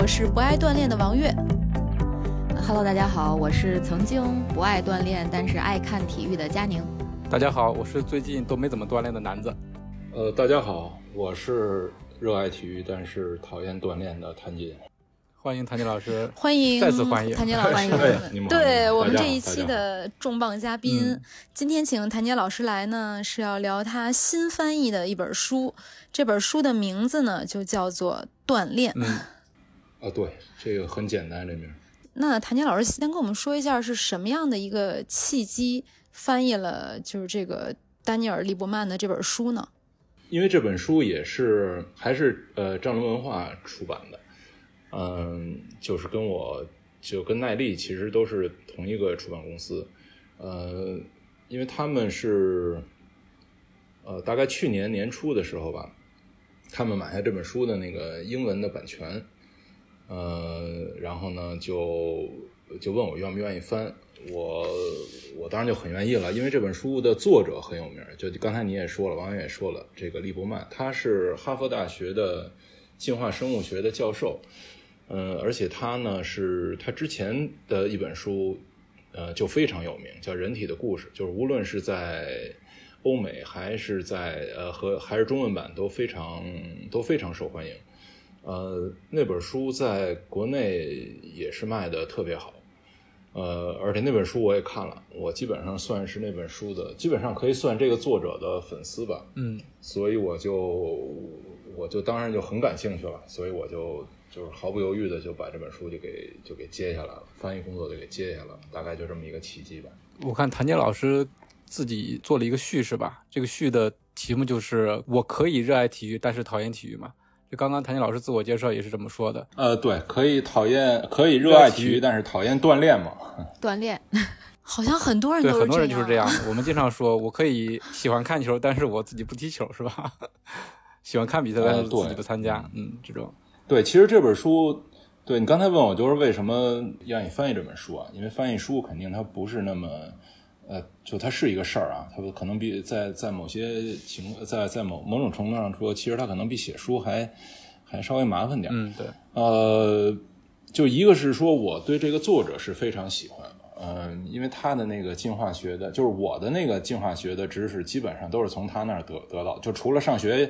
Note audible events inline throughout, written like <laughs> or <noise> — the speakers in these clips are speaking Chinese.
我是不爱锻炼的王悦。Hello，大家好，我是曾经不爱锻炼，但是爱看体育的佳宁。大家好，我是最近都没怎么锻炼的南子。呃，大家好，我是热爱体育但是讨厌锻炼的谭杰。欢迎谭杰老师，欢迎，再次欢迎谭杰老师，欢迎哎你们对我们这一期的重磅嘉宾，嗯今天请谭杰老师来呢，是要聊他新翻译的一本书。这本书的名字呢，就叫做《锻炼》。嗯，啊，对，这个很简单，这名。那谭杰老师先跟我们说一下，是什么样的一个契机翻译了就是这个丹尼尔·利伯曼的这本书呢？因为这本书也是还是呃张伦文化出版的，嗯，就是跟我就跟耐力其实都是同一个出版公司，呃，因为他们是呃大概去年年初的时候吧，他们买下这本书的那个英文的版权，呃，然后呢就就问我愿不愿意翻，我我当然就很愿意了，因为这本书的作者很有名，就刚才你也说了，王源也说了，这个利伯曼他是哈佛大学的进化生物学的教授，嗯、而且他呢是他之前的一本书，呃就非常有名，叫《人体的故事》，就是无论是在欧美还是在呃和还是中文版都非常都非常受欢迎。呃，那本书在国内也是卖的特别好，呃，而且那本书我也看了，我基本上算是那本书的，基本上可以算这个作者的粉丝吧，嗯，所以我就我就当然就很感兴趣了，所以我就就是毫不犹豫的就把这本书就给就给接下来了，翻译工作就给接下来了，大概就这么一个契机吧。我看谭杰老师自己做了一个序是吧？这个序的题目就是“我可以热爱体育，但是讨厌体育”嘛。就刚刚谭健老师自我介绍也是这么说的。呃，对，可以讨厌，可以热爱体育，但是讨厌锻炼嘛。<laughs> 锻炼，<laughs> 好像很多人对，都很多人就是这样啊。。我们经常说，我可以喜欢看球，但是我自己不踢球，是吧？<laughs> 喜欢看比赛，但是自己不参加。嗯，这种。对，其实这本书，对你刚才问我，就是为什么让你翻译这本书啊？因为翻译书肯定它不是那么，呃，就它是一个事儿啊，它可能比在在某些情在在某某种程度上说，其实它可能比写书还还稍微麻烦点儿。嗯，对，呃，就一个是说我对这个作者是非常喜欢，嗯、因为他的那个进化学的，就是我的那个进化学的知识，基本上都是从他那儿得得到，就除了上学，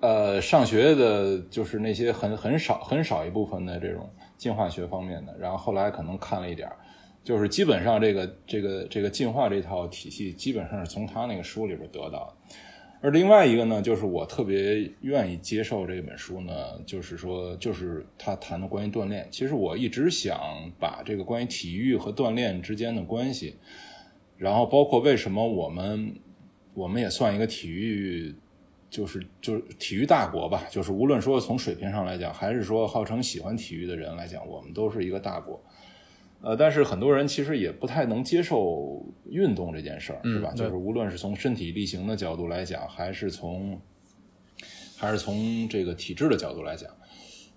呃，上学的就是那些很很少很少一部分的这种进化学方面的，然后后来可能看了一点儿，就是基本上这个这个这个进化这套体系，基本上是从他那个书里边得到的。而另外一个呢，就是我特别愿意接受这本书呢，就是说，就是他谈的关于锻炼。其实我一直想把这个关于体育和锻炼之间的关系，然后包括为什么我们我们也算一个体育，就是就是体育大国吧，就是无论说从水平上来讲，还是说号称喜欢体育的人来讲，我们都是一个大国。呃，但是很多人其实也不太能接受运动这件事儿，是吧？嗯就是无论是从身体力行的角度来讲，还是从还是从这个体质的角度来讲，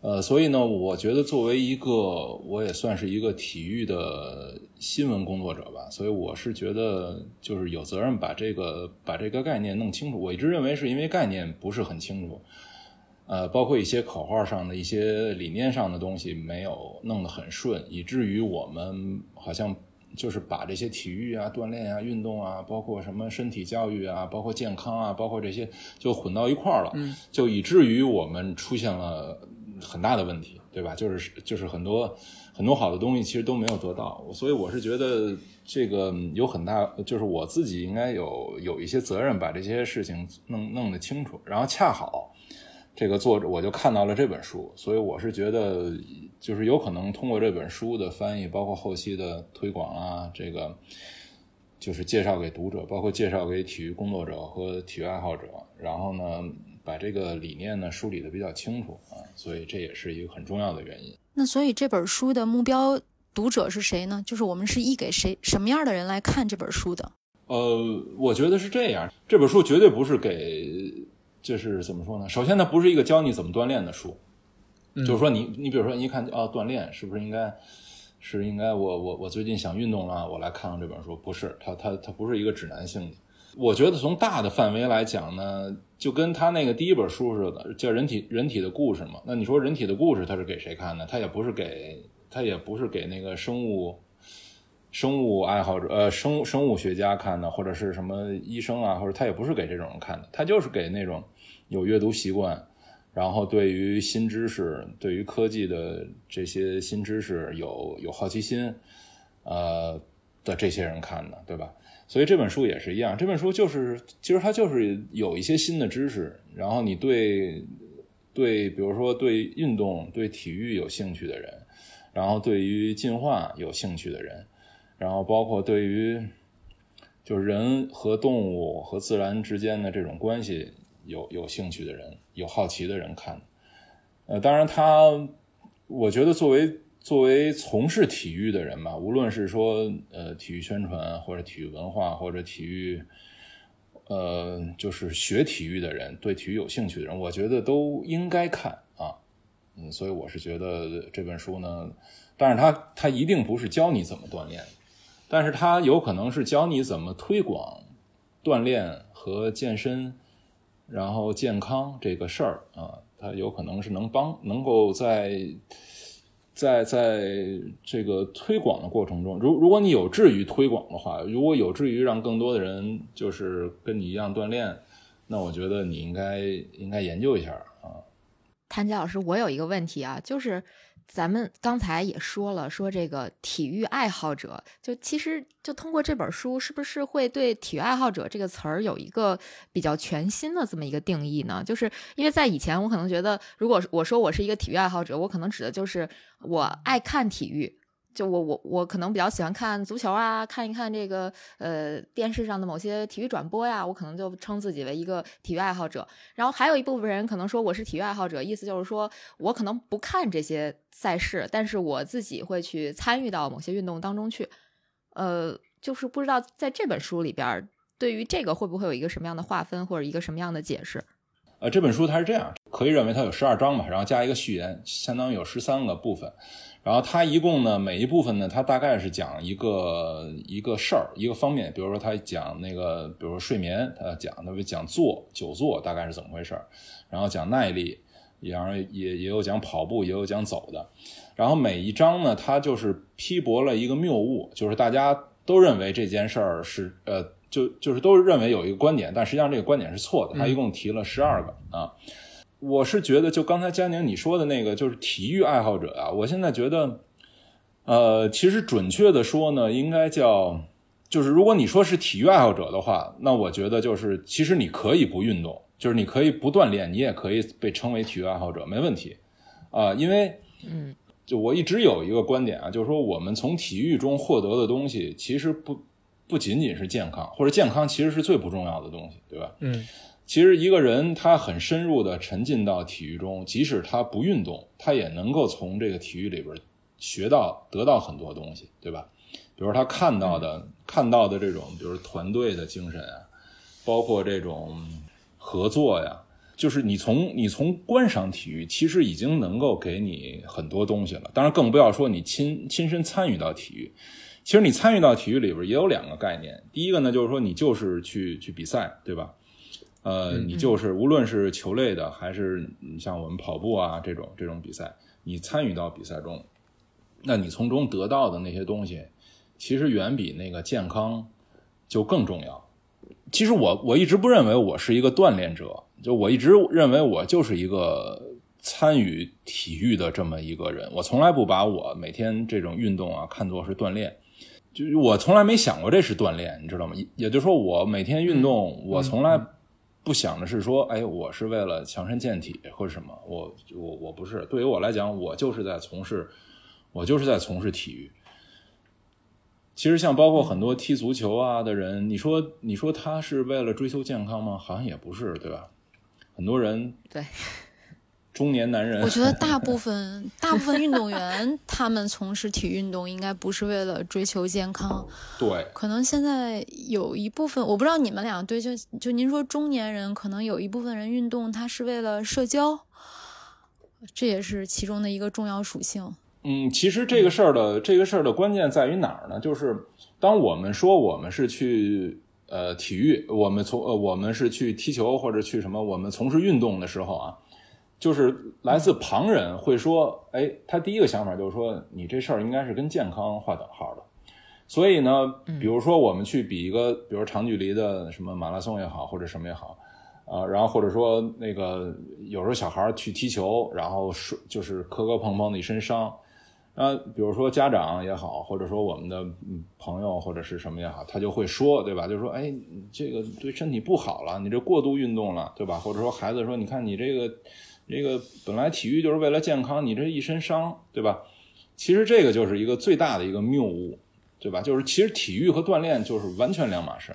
呃，所以呢，我觉得作为一个我也算是一个体育的新闻工作者吧，所以我是觉得就是有责任把这个把这个概念弄清楚。我一直认为是因为概念不是很清楚，呃，包括一些口号上的一些理念上的东西没有弄得很顺，以至于我们好像就是把这些体育啊、锻炼啊、运动啊，包括什么身体教育啊、包括健康啊，包括这些就混到一块儿了，嗯，就以至于我们出现了很大的问题，对吧？就是就是很多很多好的东西其实都没有得到，所以我是觉得这个有很大，就是我自己应该有有一些责任把这些事情弄弄得清楚，然后恰好。这个作者我就看到了这本书，所以我是觉得，就是有可能通过这本书的翻译，包括后期的推广啊，这个就是介绍给读者，包括介绍给体育工作者和体育爱好者，然后呢，把把这个理念呢梳理的比较清楚啊，所以这也是一个很重要的原因。那所以这本书的目标读者是谁呢？就是我们是译给谁什么样的人来看这本书的？呃，我觉得是这样，这本书绝对不是给，就是怎么说呢？首先，它不是一个教你怎么锻炼的书，就是说你你比如说你一看啊，锻炼是不是应该是应该我我我最近想运动了，我来看看这本书，不是，它它它不是一个指南性的。我觉得从大的范围来讲呢，就跟他那个第一本书似的，叫《人体人体的故事》嘛。那你说《人体的故事》它是给谁看的？它也不是给，它也不是给那个生物。生物爱好者，呃，生生物学家看的，或者是什么医生啊，或者他也不是给这种人看的，他就是给那种有阅读习惯，然后对于新知识、对于科技的这些新知识有有好奇心，呃的这些人看的，对吧？所以这本书也是一样，这本书就是其实它就是有一些新的知识，然后你对对，比如说对运动、对体育有兴趣的人，然后对于进化有兴趣的人。然后包括对于，就是人和动物和自然之间的这种关系有有兴趣的人，有好奇的人看，呃，当然他，我觉得作为作为从事体育的人吧，无论是说呃体育宣传或者体育文化或者体育，呃，就是学体育的人，对体育有兴趣的人，我觉得都应该看啊，嗯，所以我是觉得这本书呢，但是他他一定不是教你怎么锻炼。但是它有可能是教你怎么推广锻炼和健身，然后健康这个事儿啊，它有可能是能帮，能够在在在这个推广的过程中，如如果你有志于推广的话，如果有志于让更多的人就是跟你一样锻炼，那我觉得你应该应该研究一下啊。谭杰老师，我有一个问题啊，就是。咱们刚才也说了，说这个体育爱好者，就其实就通过这本书，是不是会对体育爱好者这个词儿有一个比较全新的这么一个定义呢？就是因为在以前，我可能觉得，如果我说我是一个体育爱好者，我可能指的就是我爱看体育。就我我我可能比较喜欢看足球啊，看一看这个呃电视上的某些体育转播呀，我可能就称自己为一个体育爱好者。然后还有一部分人可能说我是体育爱好者，意思就是说我可能不看这些赛事，但是我自己会去参与到某些运动当中去。呃，就是不知道在这本书里边，对于这个会不会有一个什么样的划分或者一个什么样的解释？呃，这本书它是这样，可以认为它有十二章嘛，然后加一个序言，相当于有十三个部分。然后它一共呢，每一部分呢，它大概是讲一个一个事儿，一个方面。比如说，它讲那个，比如说睡眠，它讲，它会讲坐久坐大概是怎么回事儿。然后讲耐力，然后也也有讲跑步，也有讲走的。然后每一章呢，它就是批驳了一个谬误，就是大家都认为这件事儿是呃，就就是都认为有一个观点，但实际上这个观点是错的。它一共提了十二个啊。我是觉得，就刚才佳宁你说的那个，就是体育爱好者啊。我现在觉得，呃，其实准确的说呢，应该叫，就是如果你说是体育爱好者的话，那我觉得就是，其实你可以不运动，就是你可以不锻炼，你也可以被称为体育爱好者，没问题啊。因为，嗯，就我一直有一个观点啊，就是说我们从体育中获得的东西，其实不不仅仅是健康，或者健康其实是最不重要的东西，对吧？嗯。其实一个人他很深入的沉浸到体育中，即使他不运动，他也能够从这个体育里边学到、得到很多东西，对吧？比如他看到的、看到的这种，比如团队的精神啊，包括这种合作呀，就是你从你从观赏体育，其实已经能够给你很多东西了。当然，更不要说你亲亲身参与到体育。其实你参与到体育里边也有两个概念，第一个呢，就是说你就是去去比赛，对吧？呃，你就是无论是球类的，还是你像我们跑步啊这种这种比赛，你参与到比赛中，那你从中得到的那些东西，其实远比那个健康就更重要。其实我我一直不认为我是一个锻炼者，就我一直认为我就是一个参与体育的这么一个人。我从来不把我每天这种运动啊看作是锻炼，就是我从来没想过这是锻炼，你知道吗？也就是说，我每天运动，我从来。不想的是说，哎，我是为了强身健体或者什么，我我我不是。对于我来讲，我就是在从事，我就是在从事体育。其实像包括很多踢足球啊的人，你说你说他是为了追求健康吗？好像也不是，对吧？很多人对中年男人，我觉得大部分 <laughs> 大部分运动员，他们从事体育运动应该不是为了追求健康，对可能现在有一部分，我不知道你们俩对就就您说中年人，可能有一部分人运动他是为了社交，这也是其中的一个重要属性。嗯，其实这个事儿的这个事儿的关键在于哪儿呢？就是当我们说我们是去呃体育，我们从呃我们是去踢球或者去什么，我们从事运动的时候啊，就是来自旁人会说，哎，他第一个想法就是说，你这事儿应该是跟健康划等号的。所以呢，比如说我们去比一个，比如长距离的什么马拉松也好，或者什么也好，啊，然后或者说那个有时候小孩儿去踢球，然后是就是磕磕碰碰的一身伤。啊，比如说家长也好，或者说我们的嗯朋友或者是什么也好，他就会说，对吧？就说，哎，这个对身体不好了，你这过度运动了，对吧？或者说孩子说，你看你这个这个本来体育就是为了健康，你这一身伤，对吧？其实这个就是一个最大的一个谬误，对吧？就是其实体育和锻炼就是完全两码事。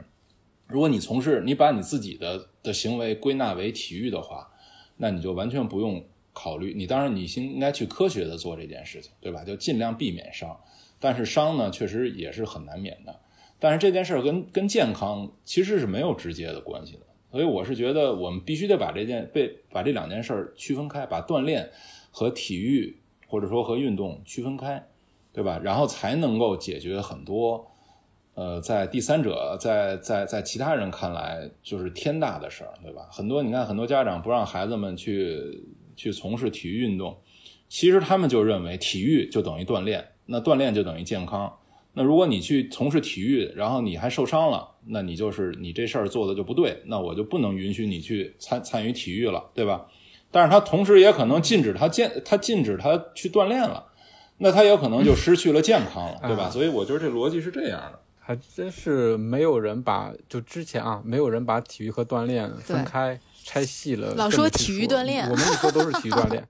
如果你从事，你把你自己的的行为归纳为体育的话，那你就完全不用。考虑你当然你应应该去科学的做这件事情，对吧？就尽量避免伤，但是伤呢确实也是很难免的。但是这件事跟跟健康其实是没有直接的关系的，所以我是觉得我们必须得把这件被把这两件事区分开，把锻炼和体育或者说和运动区分开，对吧？然后才能够解决很多呃在第三者在在在其他人看来就是天大的事儿，对吧？很多你看很多家长不让孩子们去。去从事体育运动，其实他们就认为体育就等于锻炼，那锻炼就等于健康。那如果你去从事体育，然后你还受伤了，那你就是你这事儿做的就不对，那我就不能允许你去参参与体育了，对吧？但是他同时也可能禁止他健，他禁止他去锻炼了，那他有可能就失去了健康了，<laughs> 对吧？所以我觉得这逻辑是这样的。还真是没有人把就之前啊，没有人把体育和锻炼分开。拆细了，老说体育锻炼，我们一说都是体育锻炼，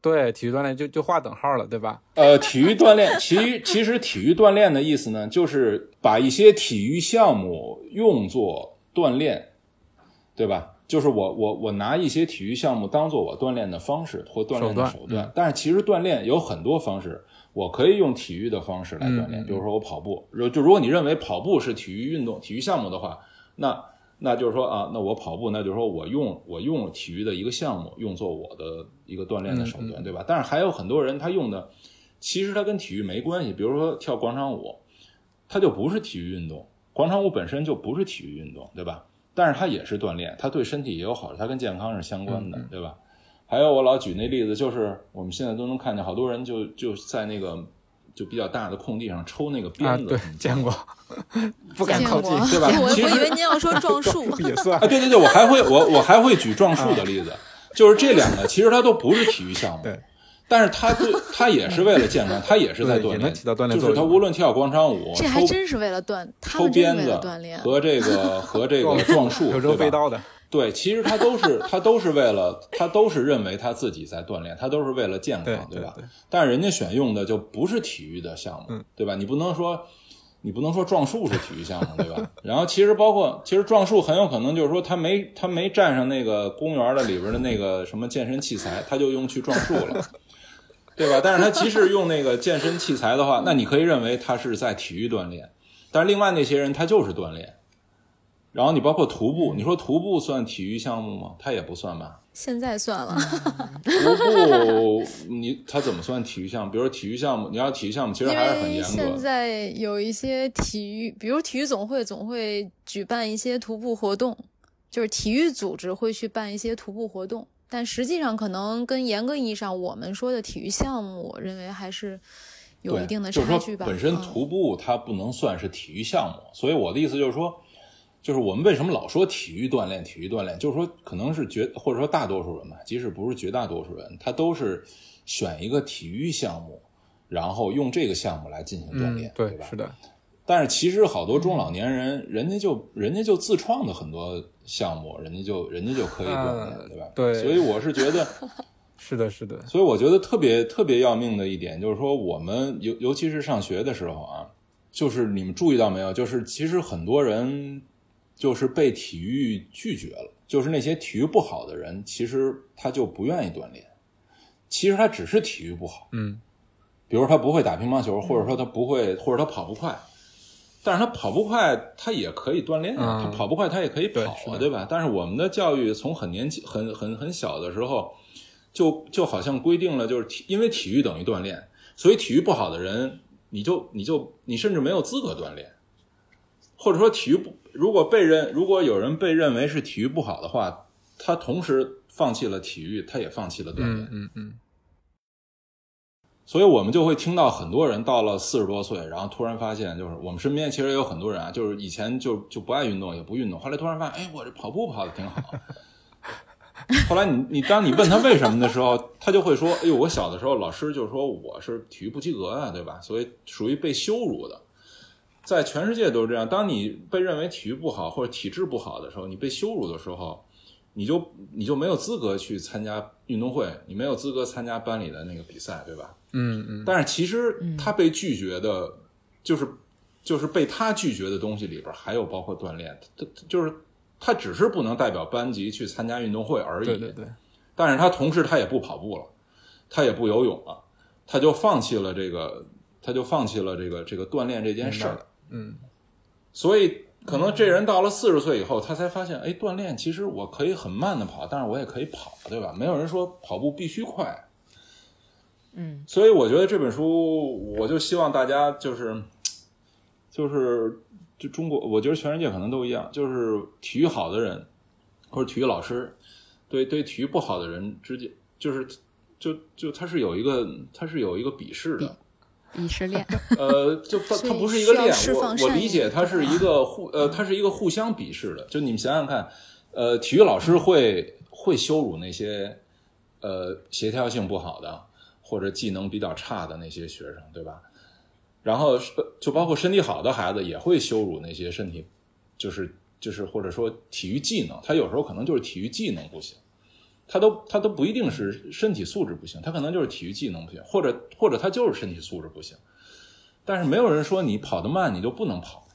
对，体育锻炼就就划等号了，对吧？呃，体育锻炼，其其实体育锻炼的意思呢，就是把一些体育项目用作锻炼，对吧？就是我我我拿一些体育项目当做我锻炼的方式或锻炼的手段，但是其实锻炼有很多方式，我可以用体育的方式来锻炼，比如说我跑步，就如果你认为跑步是体育运动、体育项目的话，那。那就是说啊，那我跑步，那就是说我用我用体育的一个项目用作我的一个锻炼的手段，对吧？但是还有很多人他用的，其实他跟体育没关系。比如说跳广场舞，它就不是体育运动，广场舞本身就不是体育运动，对吧？但是它也是锻炼，它对身体也有好处，它跟健康是相关的，对吧？还有我老举那例子，就是我们现在都能看见好多人就就在那个。就比较大的空地上抽那个鞭子，对，见过，<laughs> 不敢靠近，对吧？<laughs> 我我以为您要说撞树 <laughs> 也算啊，对对对，我还会我我还会举撞树的例子，就是这两个其实它都不是体育项目，对，但是它对它也是为了健康，它也是在锻炼，就是它无论跳广场舞，这还真是为了锻，抽鞭子锻炼和这个和这个撞树，有扔飞刀的。对，其实他都是 <laughs> 他都是为了他都是认为他自己在锻炼，他都是为了健康，对吧？但是人家选用的就不是体育的项目，对吧？你不能说你不能说撞树是体育项目，对吧？<laughs> 然后其实包括其实撞树很有可能就是说他没他没站上那个公园的里边的那个什么健身器材，他就用去撞树了，对吧？但是他即使用那个健身器材的话，那你可以认为他是在体育锻炼，但是另外那些人他就是锻炼。然后你包括徒步，你说徒步算体育项目吗？它也不算吧。现在算了。徒步你它怎么算体育项目？比如说体育项目，你要体育项目其实还是很严格。现在有一些体育，比如体育总会总会举办一些徒步活动，就是体育组织会去办一些徒步活动，但实际上可能跟严格意义上我们说的体育项目，我认为还是有一定的差距吧。本身徒步它不能算是体育项目，所以我的意思就是说。就是我们为什么老说体育锻炼？体育锻炼，就是说可能是绝或者说大多数人吧，即使不是绝大多数人，他都是选一个体育项目，然后用这个项目来进行锻炼，对吧？是的。但是其实好多中老年人，人家就人家就自创的很多项目，人家就人家就可以锻炼，对吧？对。所以我是觉得，<laughs> 是的，是的。所以我觉得特别特别要命的一点，就是说我们尤尤其是上学的时候啊，就是你们注意到没有？就是其实很多人。就是被体育拒绝了，就是那些体育不好的人，其实他就不愿意锻炼，其实他只是体育不好。嗯，比如他不会打乒乓球，或者说他不会，或者他跑不快，但是他跑不快，他也可以锻炼他跑不快，他也可以对跑对吧？但是我们的教育从很年轻、很很很小的时候，就就好像规定了，就是体，因为体育等于锻炼，所以体育不好的人，你就你就你甚至没有资格锻炼，或者说体育不，如果被认，如果有人被认为是体育不好的话，他同时放弃了体育，他也放弃了锻炼。嗯嗯嗯，所以我们就会听到很多人到了四十多岁，然后突然发现，就是我们身边其实也有很多人啊，就是以前就就不爱运动，也不运动，后来突然发现，哎，我这跑步跑的挺好。<laughs> 后来你你当你问他为什么的时候，他就会说，哎呦，我小的时候老师就说我是体育不及格啊，对吧？所以属于被羞辱的，在全世界都是这样。当你被认为体育不好或者体质不好的时候，你被羞辱的时候，你就你就没有资格去参加运动会，你没有资格参加班里的那个比赛，对吧？嗯嗯，但是其实他被拒绝的，就是就是被他拒绝的东西里边还有包括锻炼，他他就是他只是不能代表班级去参加运动会而已。对对对，但是他同时他也不跑步了，他也不游泳了，他就放弃了这个，他就放弃了这个这个锻炼这件事儿。嗯所以可能这人到了四十岁以后，他才发现，哎，锻炼其实我可以很慢的跑，但是我也可以跑，对吧？没有人说跑步必须快。嗯，所以我觉得这本书，我就希望大家就是，就是就中国，我觉得全世界可能都一样，就是体育好的人或者体育老师，对对体育不好的人之间，就是就就他是有一个他是有一个鄙视的，鄙视链。呃，就它不是一个链，我我理解它是一个互呃，它是一个互相鄙视的。就你们想想看，呃，体育老师会会羞辱那些呃协调性不好的或者技能比较差的那些学生，对吧？然后是就包括身体好的孩子也会羞辱那些身体就是就是或者说体育技能，他有时候可能就是体育技能不行。他都他都不一定是身体素质不行，他可能就是体育技能不行，或者或者他就是身体素质不行。但是没有人说你跑得慢你就不能跑，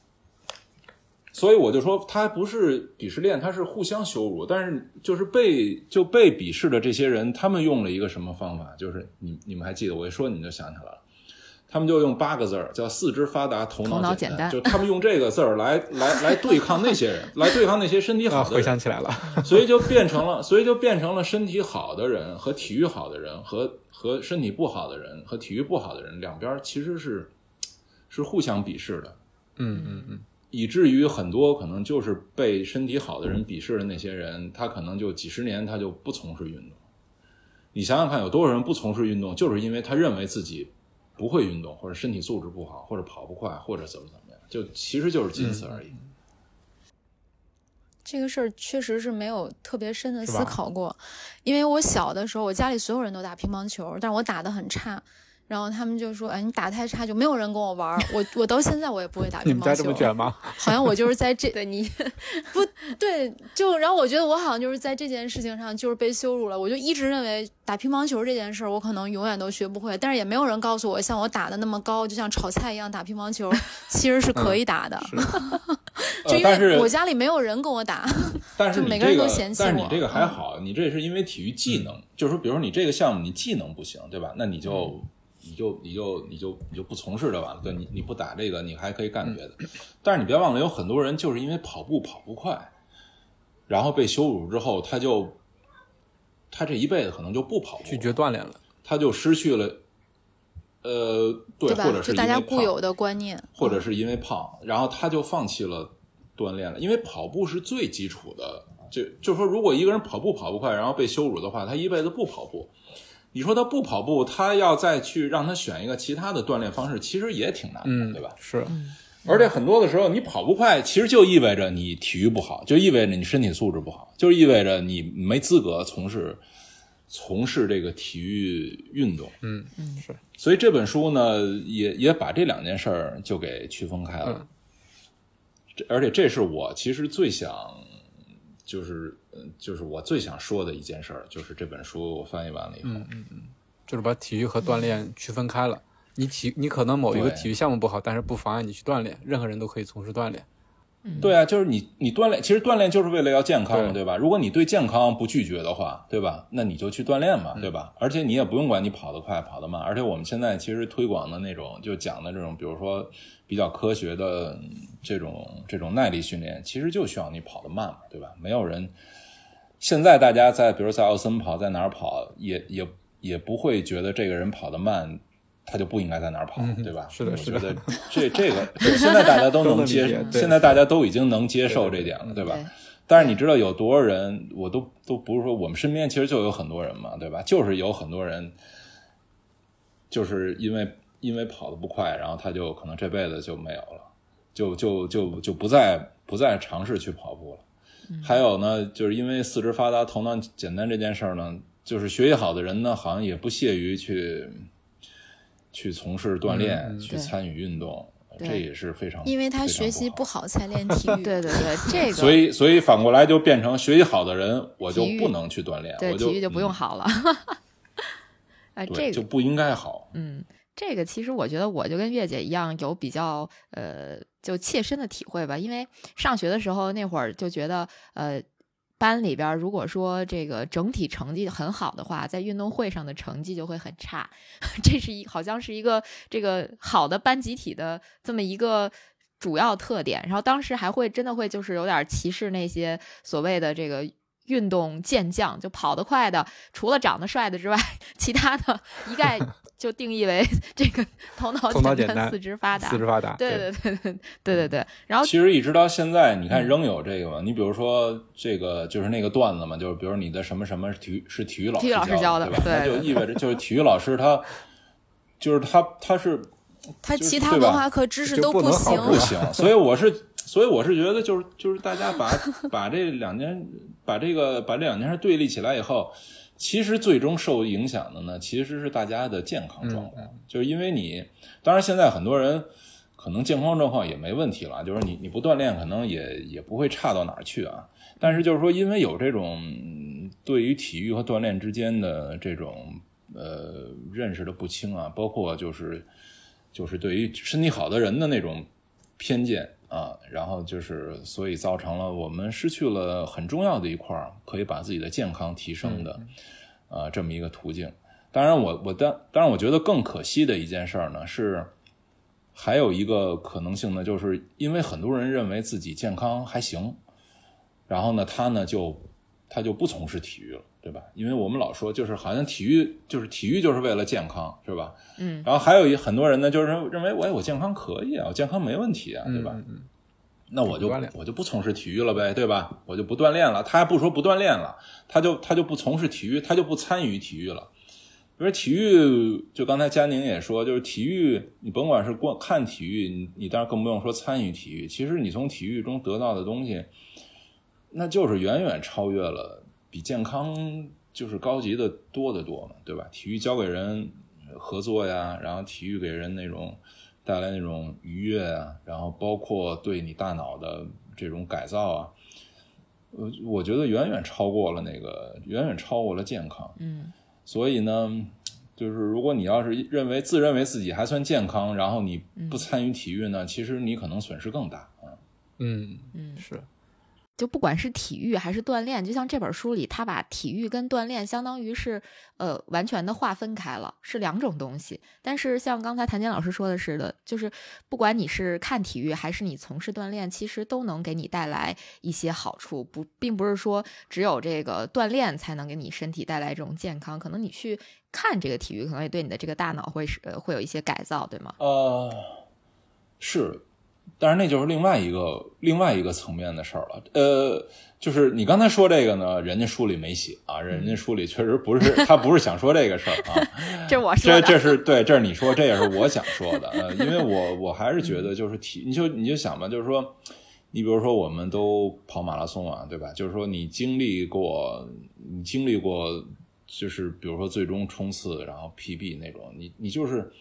所以我就说他不是鄙视链，他是互相羞辱。但是就是被就被鄙视的这些人，他们用了一个什么方法？就是你你们还记得我一说你就想起来了，他们就用八个字儿叫四肢发达头头脑简简单。就他们用这个字儿来 <laughs> 来来对抗那些人，<laughs> 来对抗那些身体好的人。想起来了，<laughs> 所以就变成了，所以就变成了身体好的人和体育好的人和和身体不好的人和体育不好的人两边其实是是互相鄙视的，嗯嗯嗯，以至于很多可能就是被身体好的人鄙视的那些人，他可能就几十年他就不从事运动。你想想看，有多少人不从事运动，就是因为他认为自己不会运动，或者身体素质不好，或者跑不快，或者怎么怎么样，就其实就是仅此而已。这个事儿确实是没有特别深的思考过，因为我小的时候，我家里所有人都打乒乓球，但是我打的很差，然后他们就说：“哎，你打太差，就没有人跟我玩儿。我”我到现在我也不会打乒乓球你们家这么，卷吗？好像我就是在这 <laughs> 对你，不对，就然后我觉得我好像就是在这件事情上就是被羞辱了，我就一直认为打乒乓球这件事儿我可能永远都学不会，但是也没有人告诉我像我打的那么高，就像炒菜一样打乒乓球 <laughs> 其实是可以打的，<laughs> 就呃，因但是为我家里没有人跟我打，但是你就每个人，都嫌弃我但是你这个还嗯好，你这是因为体育技能，就是说，比如说你这个项目你技能不行，对吧？那你就、你就你就你就你就不从事就完了，对你你不打这个，你还可以干别的。但是你别忘了，有很多人就是因为跑步跑不快，然后被羞辱之后，他就他这一辈子可能就不跑步，拒绝锻炼了，他就失去了，呃，对，吧或者？是就大家固有的观念，或者是因为胖，然后他就放弃了锻炼了，因为跑步是最基础的。就就是说，如果一个人跑步跑不快，然后被羞辱的话，他一辈子不跑步。你说他不跑步，他要再去让他选一个其他的锻炼方式，其实也挺难的，嗯，对吧？是，而且很多的时候，你跑不快，其实就意味着你体育不好，就意味着你身体素质不好，就意味着你没资格从事从事这个体育运动。嗯嗯是，所以这本书呢，也也把这两件事儿就给区分开了。这而且这是我其实最想，就是嗯，就是我最想说的一件事儿，就是这本书我翻译完了以后嗯嗯，就是把体育和锻炼区分开了。你体你可能某一个体育项目不好，但是不妨碍你去锻炼，任何人都可以从事锻炼。对啊，就是你你锻炼，其实锻炼就是为了要健康，嘛对吧？如果你对健康不拒绝的话，对吧？那你就去锻炼嘛，对吧？而且你也不用管你跑得快跑得慢，而且我们现在其实推广的那种就讲的这种，比如说比较科学的这种这种耐力训练，其实就需要你跑得慢嘛，对吧？没有人现在大家在比如在奥森跑，在哪儿跑，也也也不会觉得这个人跑得慢。他就不应该在哪儿跑，对吧？是的我是的觉得这 <laughs> 这个现在大家都能接现在大家都已经能接受这点了，对吧？对但是你知道有多少人，我都都不是说我们身边其实就有很多人嘛，对吧？就是有很多人，就是因为因为跑得不快，然后他就可能这辈子就没有了，就就就就不再不再尝试去跑步了。还有呢，就是因为四肢发达、头脑简单这件事儿呢，就是学习好的人呢，好像也不屑于去去从事锻炼、去参与运动，这也是非常因为他学习不不好才练体育。对 <laughs> 对对，<laughs> 这个所以，所以反过来就变成学习好的人，我就不能去锻炼，对我就体育就不用嗯好了。<laughs> 哎，对，这个就不应该好。嗯，这个其实我觉得我就跟月姐一样，有比较呃就切身的体会吧。因为上学的时候那会儿就觉得呃。班里边如果说这个整体成绩很好的话，在运动会上的成绩就会很差，<laughs> 这是一好像是一个这个好的班集体的这么一个主要特点。然后当时还会真的会就是有点歧视那些所谓的这个运动健将，就跑得快的，除了长得帅的之外，<laughs> 其他的一概就定义为 <laughs> 这个头脑头脑简单四肢发达。四肢发达，对对对对对对对。然后其实一直到现在，你嗯看仍有这个嘛。你比如说这个就是那个段子嘛，就是比如你的什么什么是体育是体育老体育老师教的对吧？那就意味着 <laughs> 就是体育老师他就是他他是他其他文化课知识都不行好。不行，所以我是，所以我是觉得，就是就是大家把把这两件，把这个把这两件事对立起来以后，其实最终受影响的呢，其实是大家的健康状况，就是因为你，当然现在很多人可能健康状况也没问题了，就是你你不锻炼，可能也也不会差到哪儿去啊。但是就是说，因为有这种嗯对于体育和锻炼之间的这种呃认识的不清啊，包括就是就是对于身体好的人的那种偏见啊，然后就是所以造成了我们失去了很重要的一块儿可以把自己的健康提升的啊这么一个途径。当然我，我当当然，我觉得更可惜的一件事儿呢是，还有一个可能性呢，就是因为很多人认为自己健康还行，然后呢，他呢就他就不从事体育了，对吧？因为我们老说，就是好像体育就是体育就是为了健康，是吧？嗯，然后还有一很多人呢，就是认为，喂，我健康可以啊，我健康没问题啊，对吧？嗯嗯那我就我就不从事体育了呗，对吧？我就不锻炼了。他还不说不锻炼了，他就他就不从事体育，他就不参与体育了。比如体育，就刚才佳宁也说，就是体育，你甭管是观看体育，你你当然更不用说参与体育。其实你从体育中得到的东西，那就是远远超越了比健康就是高级的多得多嘛，对吧？体育教给人合作呀，然后体育给人那种带来那种愉悦啊，然后包括对你大脑的这种改造啊，我，我觉得远远超过了那个，远远超过了健康。嗯所以呢，就是如果你要是认为自认为自己还算健康，然后你嗯不参与体育呢，其实你可能损失更大啊。嗯，嗯，是，就不管是体育还是锻炼，就像这本书里，他把体育跟锻炼相当于是呃完全的划分开了，是两种东西。但是像刚才谭健老师说的似的，就是不管你是看体育还是你从事锻炼，其实都能给你带来一些好处，不，并不是说只有这个锻炼才能给你身体带来这种健康，可能你去看这个体育，可能也对你的这个大脑会是呃会有一些改造，对吗？呃，是，但是那就是另外一个另外一个层面的事儿了。呃，就是你刚才说这个呢，人家书里没写啊，人家书里确实不是 <laughs> 他不是想说这个事儿啊。<laughs> 这我说的，这这是对，这是你说，这也是我想说的。<laughs> 呃，因为我我还是觉得，就是体，你就你就想吧，就是说，你比如说，我们都跑马拉松啊，对吧？就是说，你经历过，你经历过，就是比如说最终冲刺，然后 PB 那种，你你就是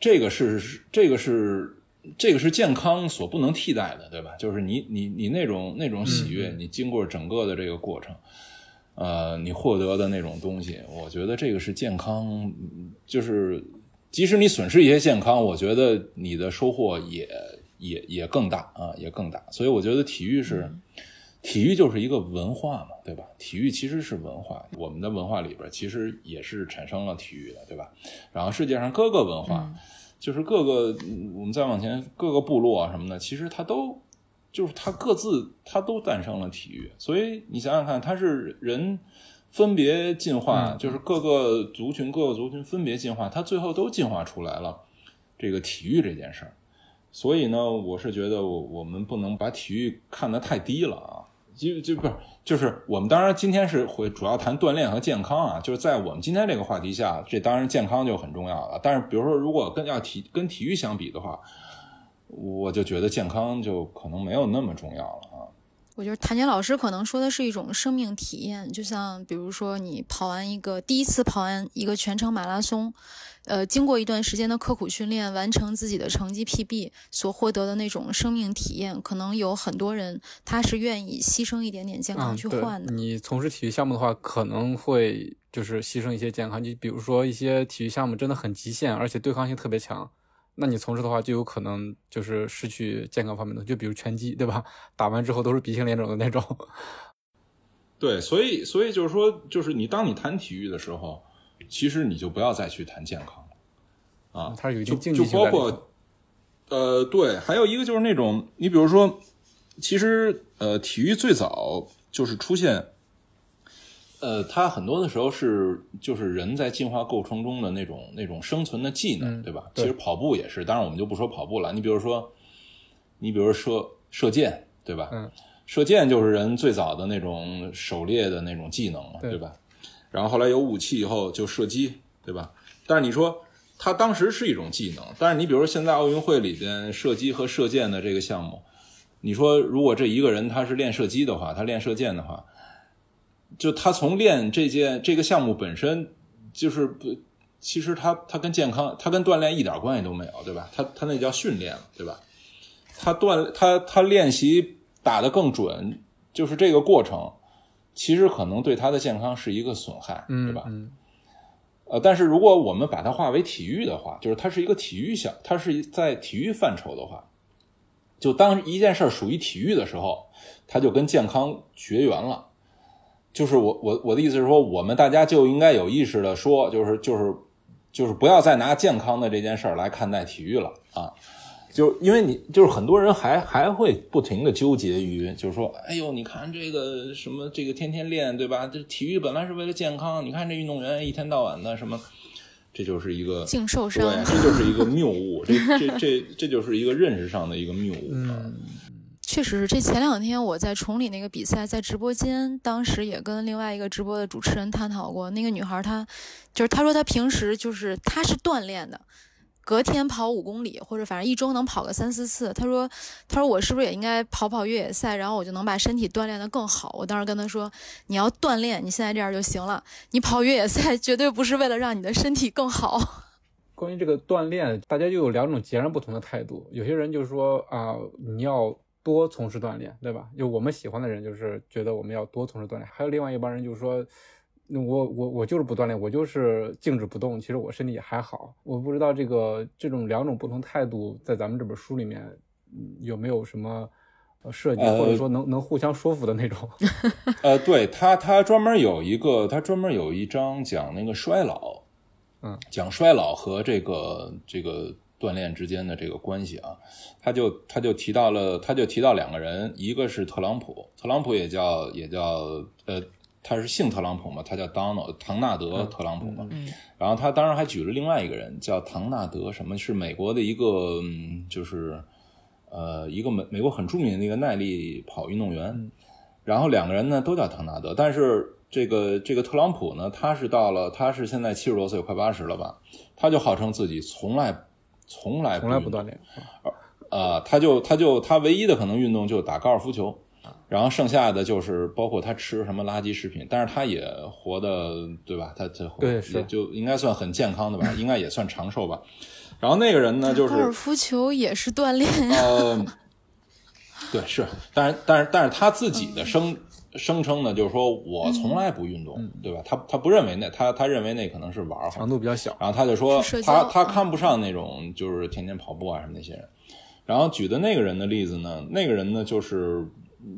这个是这个是这个是健康所不能替代的，对吧？就是你你你那种那种喜悦，你经过整个的这个过程。呃，你获得的那种东西，我觉得这个是健康，嗯就是即使你损失一些健康，我觉得你的收获也也也更大啊，也更大。所以我觉得体育是，体育就是一个文化嘛，对吧？体育其实是文化，我们的文化里边其实也是产生了体育的，对吧？然后世界上各个文化，就是各个嗯我们再往前各个部落啊什么的，其实它都就是它各自它都诞生了体育。所以你想想看，它是人。分别进化，就是各个族群、各个族群分别进化，它最后都进化出来了这个体育这件事儿。所以呢，我是觉得我我们不能把体育看得太低了啊。就就不是，就是我们当然今天是会主要谈锻炼和健康啊。就是在我们今天这个话题下，这当然健康就很重要了。但是比如说，如果跟要体跟体育相比的话，我就觉得健康就可能没有那么重要了啊。我觉得谭杰老师可能说的是一种生命体验，就像比如说你跑完一个第一次跑完一个全程马拉松，呃，经过一段时间的刻苦训练，完成自己的成绩 PB 所获得的那种生命体验，可能有很多人他是愿意牺牲一点点健康去换的。你从事体育项目的话，可能会就是牺牲一些健康，你比如说一些体育项目真的很极限，而且对抗性特别强。那你从事的话，就有可能就是失去健康方面的，就比如拳击，对吧？打完之后都是鼻青脸肿的那种。<laughs> 对，所以，所以就是说，就是你当你谈体育的时候，其实你就不要再去谈健康了啊。它有一就定竞技就包括，呃，对，还有一个就是那种，你比如说，其实呃，体育最早就是出现。呃，它很多的时候是就是人在进化过程中的那种那种生存的技能，对吧？其实跑步也是，当然我们就不说跑步了。你比如说，你比如说射射箭，对吧？嗯，射箭就是人最早的那种狩猎的那种技能嘛，对吧？然后后来有武器以后就射击，对吧？但是你说它当时是一种技能，但是你比如说现在奥运会里边射击和射箭的这个项目，你说如果这一个人他是练射击的话，他练射箭的话。就他从练这件这个项目本身，就是不，其实他他跟健康，他跟锻炼一点关系都没有，对吧？他他那叫训练对吧？他锻他他练习打得更准，就是这个过程，其实可能对他的健康是一个损害，对吧？嗯。呃，但是如果我们把它化为体育的话，就是它是一个体育项，它是在体育范畴的话，就当一件事属于体育的时候，它就跟健康绝缘了。就是我我我的意思是说，我们大家就应该有意识的说，就是就是就是不要再拿健康的这件事儿来看待体育了啊！就因为你就是很多人还还会不停的纠结于，就是说，哎呦，你看这个什么这个天天练对吧？这体育本来是为了健康，你看这运动员一天到晚的什么，这就是一个净受伤，对，这就是一个谬误，这这这这就是一个认识上的一个谬误啊。确实是，这前两天我在崇礼那个比赛，在直播间，当时也跟另外一个直播的主持人探讨过。那个女孩她，就是她说她平时就是她是锻炼的，隔天跑五公里，或者反正一周能跑个三四次。她说，她说我是不是也应该跑跑越野赛，然后我就能把身体锻炼得更好？我当时跟她说，你要锻炼，你现在这样就行了。你跑越野赛绝对不是为了让你的身体更好。<laughs> 关于这个锻炼，大家就有两种截然不同的态度。有些人就是说啊，你要。多从事锻炼，对吧？就我们喜欢的人，就是觉得我们要多从事锻炼。还有另外一帮人，就是说，我我我就是不锻炼，我就是静止不动。其实我身体也还好。我不知道这个这种两种不同态度，在咱们这本书里面有没有什么设计，或者说能能互相说服的那种？<laughs> 呃，对他，他专门有一个，他专门有一章讲那个衰老，嗯，讲衰老和这个这个。锻炼之间的这个关系啊，他就他就提到了，他就提到两个人，一个是特朗普，特朗普也叫也叫呃，他是姓特朗普嘛，他叫 Donald 唐纳德特朗普嘛，嗯然后他当然还举了另外一个人叫唐纳德，什么是美国的一个嗯就是呃一个美美国很著名的一个耐力跑运动员，然后两个人呢都叫唐纳德，但是这个这个特朗普呢，他是到了他是现在七十多岁，快八十了吧，他就号称自己从来。从来从来不锻炼，呃，他就他就他唯一的可能运动就打高尔夫球，然后剩下的就是包括他吃什么垃圾食品，但是他也活的对吧？他他对是就应该算很健康的吧，应该也算长寿吧。然后那个人呢，就是高尔夫球也是锻炼呀，对是，但是但是但是他自己的生。声称呢，就是说我从来不运动，对吧？他他不认为那他他认为那可能是玩儿，强度比较小。然后他就说他他看不上那种就是天天跑步啊什么那些人。然后举的那个人的例子呢，那个人呢就是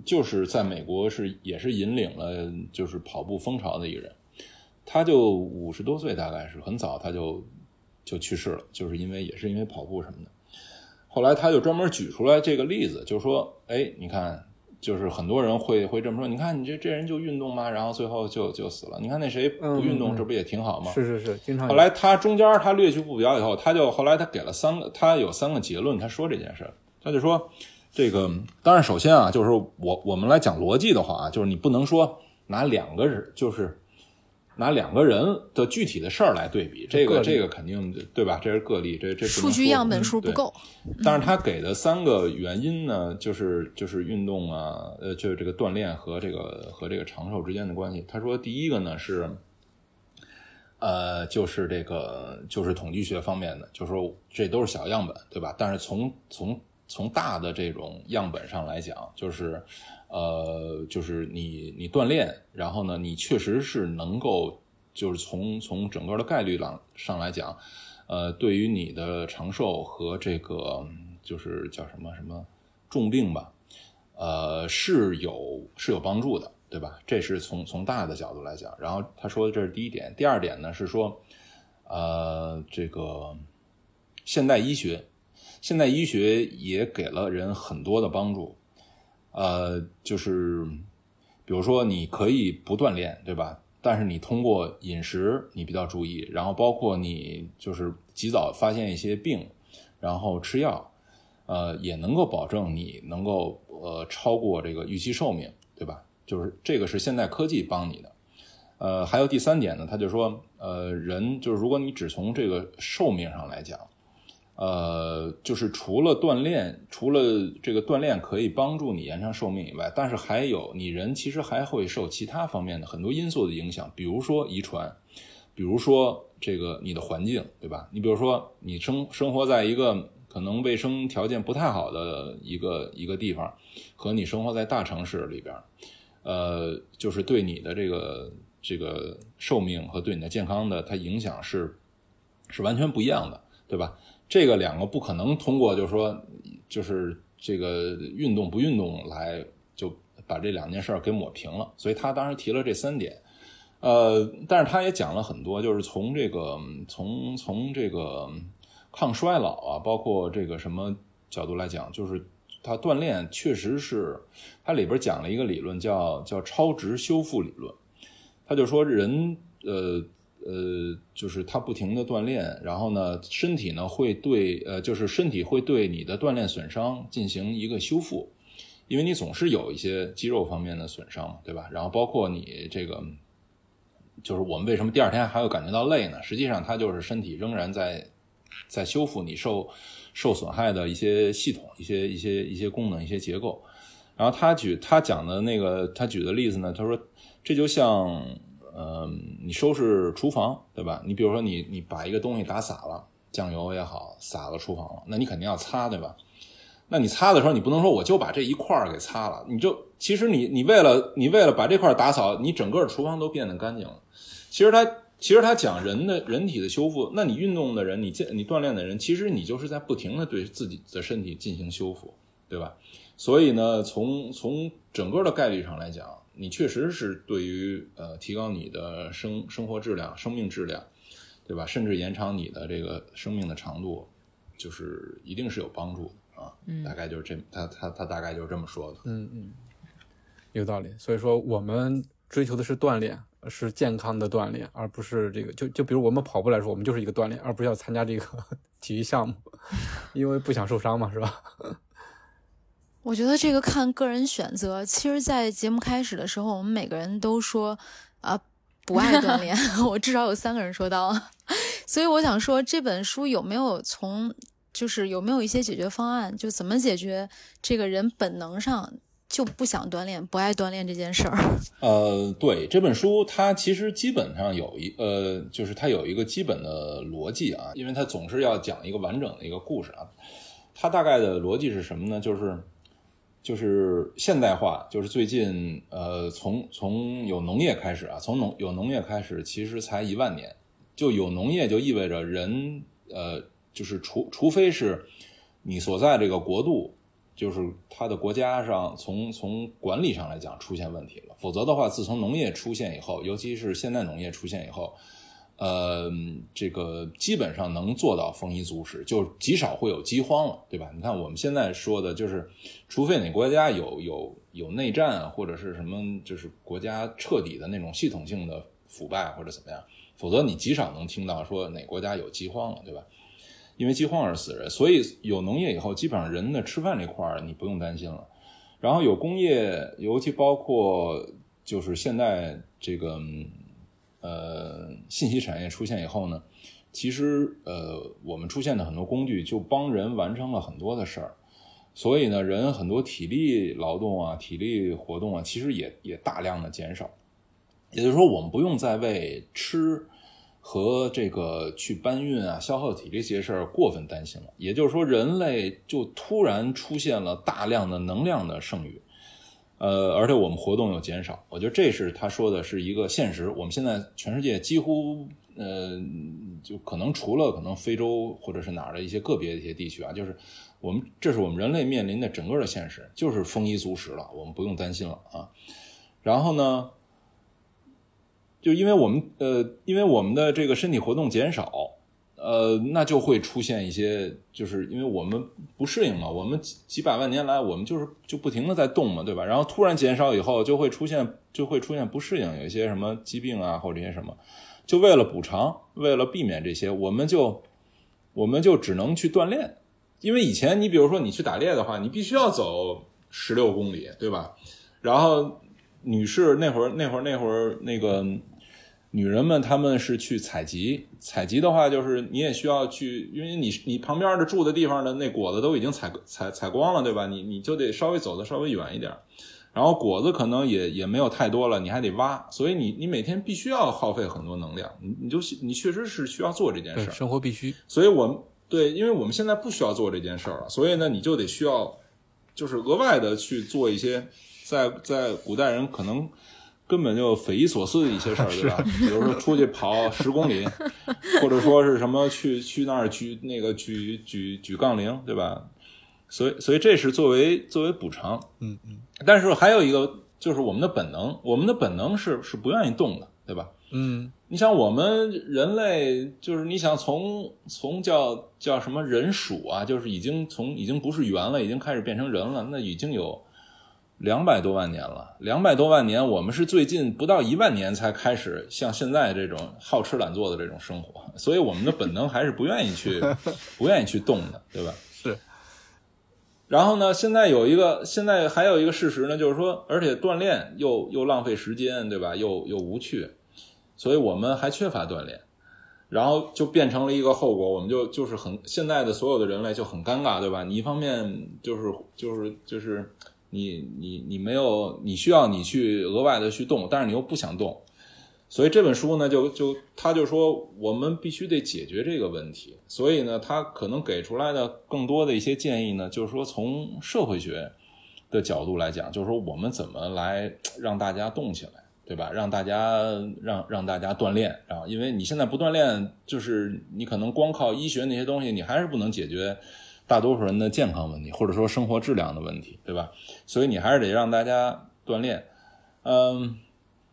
就是在美国是也是引领了就是跑步风潮的一个人，他就五十多岁，大概是很早他就就去世了，就是因为也是因为跑步什么的。后来他就专门举出来这个例子，就是说，哎，你看，就是很多人会会这么说，你看你这这人就运动嘛，然后最后就就死了。你看那谁不运动，这不也挺好吗？是是是，经常后来他中间他略去不表以后，他就后来他给了三个，他有三个结论，他说这件事，他就说这个，当然首先啊，就是我我们来讲逻辑的话啊，就是你不能说拿两个人，就是拿两个人的具体的事儿来对比，这个这个肯定对吧？这是个例，这这不数据样本数不够。但是他给的三个原因呢，就是就是运动啊，呃，就是这个锻炼和这个和这个长寿之间的关系。他说，第一个呢是，呃，就是这个就是统计学方面的，就是说这都是小样本，对吧？但是从从从大的这种样本上来讲，就是呃，就是你你锻炼，然后呢，你确实是能够，就是从从整个的概率上上来讲。呃，对于你的长寿和这个就是叫什么什么重病吧，呃，是有是有帮助的，对吧？这是从从大的角度来讲。然后他说的这是第一点，第二点呢是说，呃，这个现代医学，现代医学也给了人很多的帮助，呃，就是比如说你可以不锻炼，对吧？但是你通过饮食，你比较注意，然后包括你就是及早发现一些病，然后吃药，呃，也能够保证你能够呃超过这个预期寿命，对吧？就是这个是现代科技帮你的。呃，还有第三点呢，他就说，呃，人就是如果你只从这个寿命上来讲，呃，就是除了锻炼，除了这个锻炼可以帮助你延长寿命以外，但是还有你人其实还会受其他方面的很多因素的影响，比如说遗传，比如说这个你的环境，对吧？你比如说你生生活在一个可能卫生条件不太好的一个一个地方，和你生活在大城市里边，呃，就是对你的这个这个寿命和对你的健康的它影响是是完全不一样的，对吧？这个两个不可能通过就是说就是这个运动不运动来就把这两件事给抹平了，所以他当时提了这三点。呃，但是他也讲了很多，就是从这个从从这个抗衰老啊，包括这个什么角度来讲，就是他锻炼确实是，他里边讲了一个理论叫叫超值修复理论，他就说人呃呃，就是他不停的锻炼，然后呢，身体呢会对呃，就是身体会对你的锻炼损伤进行一个修复，因为你总是有一些肌肉方面的损伤，对吧？然后包括你这个。就是我们为什么第二天还会感觉到累呢？实际上，它就是身体仍然在在修复你受受损害的一些系统、一些一些一些功能、一些结构。然后他举他讲的那个他举的例子呢，他说这就像呃你收拾厨房对吧？你比如说你你把一个东西打洒了，酱油也好，洒了厨房了，那你肯定要擦对吧？那你擦的时候，你不能说我就把这一块儿给擦了，你就其实你你为了你为了把这块打扫，你整个厨房都变得干净了。其实他其实他讲人的人体的修复，那你运动的人，你健你锻炼的人，其实你就是在不停的对自己的身体进行修复，对吧？所以呢，从从整个的概率上来讲，你确实是对于呃提高你的生生活质量、生命质量，对吧？甚至延长你的这个生命的长度，就是一定是有帮助的啊。嗯大概就是这，他他他大概就是这么说的。嗯嗯，有道理。所以说，我们追求的是锻炼，是健康的锻炼，而不是这个。就就比如我们跑步来说，我们就是一个锻炼，而不是要参加这个 <laughs> 体育项目，因为不想受伤嘛，是吧？我觉得这个看个人选择。其实，在节目开始的时候，我们每个人都说啊、不爱锻炼，<laughs> 我至少有三个人说到。<laughs> 所以我想说，这本书有没有从就是有没有一些解决方案，就怎么解决这个人本能上就不想锻炼、不爱锻炼这件事儿？<laughs> 呃，对这本书，它其实基本上有一呃，就是它有一个基本的逻辑啊，因为它总是要讲一个完整的一个故事啊。它大概的逻辑是什么呢？就是就是现代化，就是最近呃，从从有农业开始啊，从农有农业开始，其实才一万年，就有农业就意味着人呃，就是除除非是你所在这个国度，就是它的国家上从从管理上来讲出现问题了。否则的话，自从农业出现以后，尤其是现代农业出现以后，呃，这个基本上能做到丰衣足食，就极少会有饥荒了，对吧？你看我们现在说的就是，除非哪国家有有有内战或者是什么，就是国家彻底的那种系统性的腐败或者怎么样，否则你极少能听到说哪国家有饥荒了，对吧？因为饥荒而死人，所以有农业以后，基本上人的吃饭这块儿你不用担心了。然后有工业，尤其包括就是现在这个呃信息产业出现以后呢，其实呃我们出现的很多工具就帮人完成了很多的事儿，所以呢人很多体力劳动啊、体力活动啊，其实也也大量的减少。也就是说，我们不用再为吃和这个去搬运啊、消耗体力这些事儿过分担心了。也就是说，人类就突然出现了大量的能量的剩余。呃，而且我们活动又减少，我觉得这是他说的是一个现实。我们现在全世界几乎，呃，就可能除了可能非洲或者是哪儿的一些个别的一些地区啊，就是我们这是我们人类面临的整个的现实，就是丰衣足食了，我们不用担心了啊。然后呢，就因为我们呃，因为我们的这个身体活动减少。呃，那就会出现一些，就是因为我们不适应嘛，我们几几百万年来，我们就是就不停的在动嘛，对吧？然后突然减少以后，就会出现就会出现不适应，有一些什么疾病啊，或者一些什么，就为了补偿，为了避免这些，我们就我们就只能去锻炼，因为以前你比如说你去打猎的话，你必须要走十六公里，对吧？然后女士那会儿那会儿那会儿那个。女人们她们是去采集，采集的话就是你也需要去，因为你你旁边的住的地方的那果子都已经采采采光了，对吧？你你就得稍微走的稍微远一点，然后果子可能也也没有太多了，你还得挖，所以你你每天必须要耗费很多能量，你你就你确实是需要做这件事儿，生活必须。所以我们对，因为我们现在不需要做这件事儿了，所以呢，你就得需要就是额外的去做一些，在在古代人可能。根本就匪夷所思的一些事儿，<laughs> 对吧？比如说出去跑十公里，<laughs> 或者说是什么去去那儿举那个举举举杠铃，对吧？所以所以这是作为作为补偿，嗯嗯。但是还有一个就是我们的本能，我们的本能是是不愿意动的，对吧？嗯。你想我们人类就是你想从从叫叫什么人鼠啊，就是已经从已经不是猿了，已经开始变成人了，那已经有。两百多万年了，两百多万年，我们是最近不到一万年才开始像现在这种好吃懒做的这种生活，所以我们的本能还是不愿意去，<laughs> 不愿意去动的，对吧？是。然后呢，现在有一个，现在还有一个事实呢，就是说，而且锻炼又又浪费时间，对吧？又又无趣，所以我们还缺乏锻炼，然后就变成了一个后果，我们就就是很现在的所有的人类就很尴尬，对吧？你一方面就是就是就是。你你你没有，你需要你去额外的去动，但是你又不想动，所以这本书呢，就就他就说我们必须得解决这个问题，所以呢，他可能给出来的更多的一些建议呢，就是说从社会学的角度来讲，就是说我们怎么来让大家动起来，对吧？让大家让让大家锻炼，然后因为你现在不锻炼，就是你可能光靠医学那些东西，你还是不能解决。大多数人的健康问题，或者说生活质量的问题，对吧？所以你还是得让大家锻炼，嗯，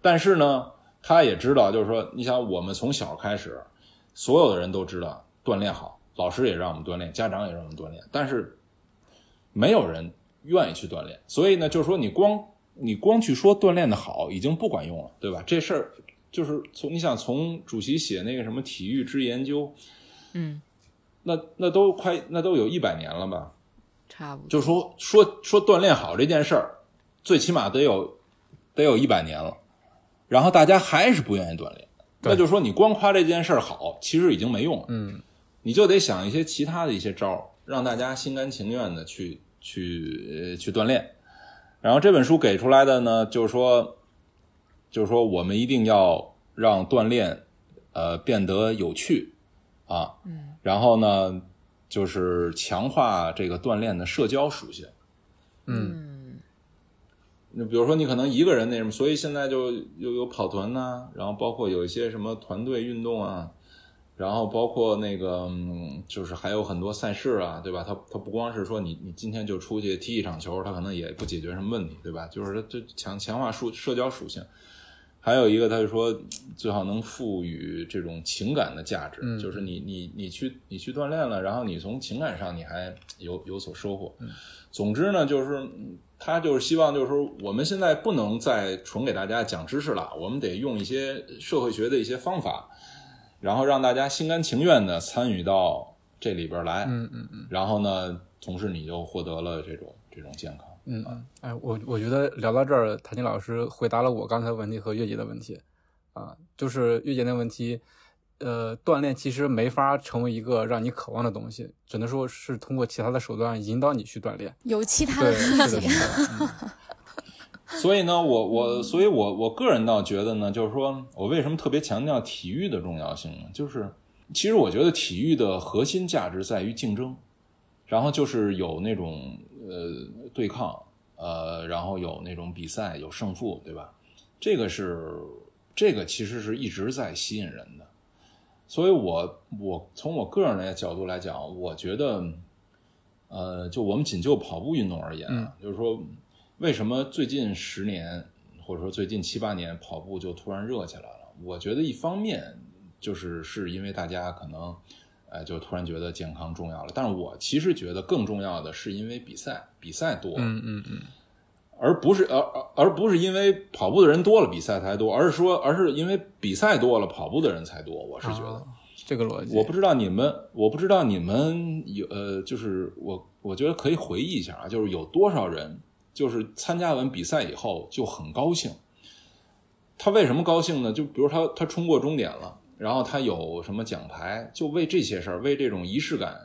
但是呢，他也知道，就是说，你想，我们从小开始，所有的人都知道锻炼好，老师也让我们锻炼，家长也让我们锻炼，但是没有人愿意去锻炼。所以呢，就是说，你光你光去说锻炼的好，已经不管用了，对吧？这事儿就是从你想从主席写那个什么体育之研究，嗯。那那都快那都有一百年了吧，差不多。就说说说锻炼好这件事儿，最起码得有得有一百年了，然后大家还是不愿意锻炼，那就说你光夸这件事儿好，其实已经没用了。嗯，你就得想一些其他的一些招儿，让大家心甘情愿的去去去锻炼。然后这本书给出来的呢，就是说，就是说我们一定要让锻炼呃变得有趣啊。嗯。然后呢，就是强化这个锻炼的社交属性。嗯，那比如说你可能一个人那什么，所以现在就又有跑团呐，然后包括有一些什么团队运动啊，然后包括那个，嗯就是还有很多赛事啊，对吧？它它不光是说你你今天就出去踢一场球，它可能也不解决什么问题，对吧？就是它这强强化属社交属性。还有一个，他就说最好能赋予这种情感的价值，嗯就是你你你去你去锻炼了，然后你从情感上你还有有所收获。总之呢，就是嗯他就是希望就是说我们现在不能再纯给大家讲知识了，我们得用一些社会学的一些方法，然后让大家心甘情愿的参与到这里边来。嗯嗯嗯然后呢，同时你就获得了这种这种健康。嗯嗯，哎，我我觉得聊到这儿，谭晶老师回答了我刚才的问题和月姐的问题，啊，就是月姐那问题，呃，锻炼其实没法成为一个让你渴望的东西，只能说是通过其他的手段引导你去锻炼。有其他对，的是的，自己。是的，嗯 <laughs> 所以呢，我我所以我我个人倒觉得呢，就是说我为什么特别强调体育的重要性呢？就是其实我觉得体育的核心价值在于竞争，然后就是有那种呃对抗，呃，然后有那种比赛，有胜负，对吧？这个是这个其实是一直在吸引人的。所以我我从我个人的角度来讲，我觉得，呃，就我们仅就跑步运动而言啊，就是说，为什么最近十年或者说最近七八年跑步就突然热起来了？我觉得一方面就是是因为大家可能，呃，就突然觉得健康重要了，但是我其实觉得更重要的是因为比赛比赛多，嗯嗯嗯，而不是而而而不是因为跑步的人多了比赛才多，而是说而是因为比赛多了跑步的人才多。我是觉得，啊这个逻辑，我不知道你们，我不知道你们有呃，就是我我觉得可以回忆一下啊，就是有多少人就是参加完比赛以后就很高兴。他为什么高兴呢？就比如他他冲过终点了，然后他有什么奖牌，就为这些事儿，为这种仪式感，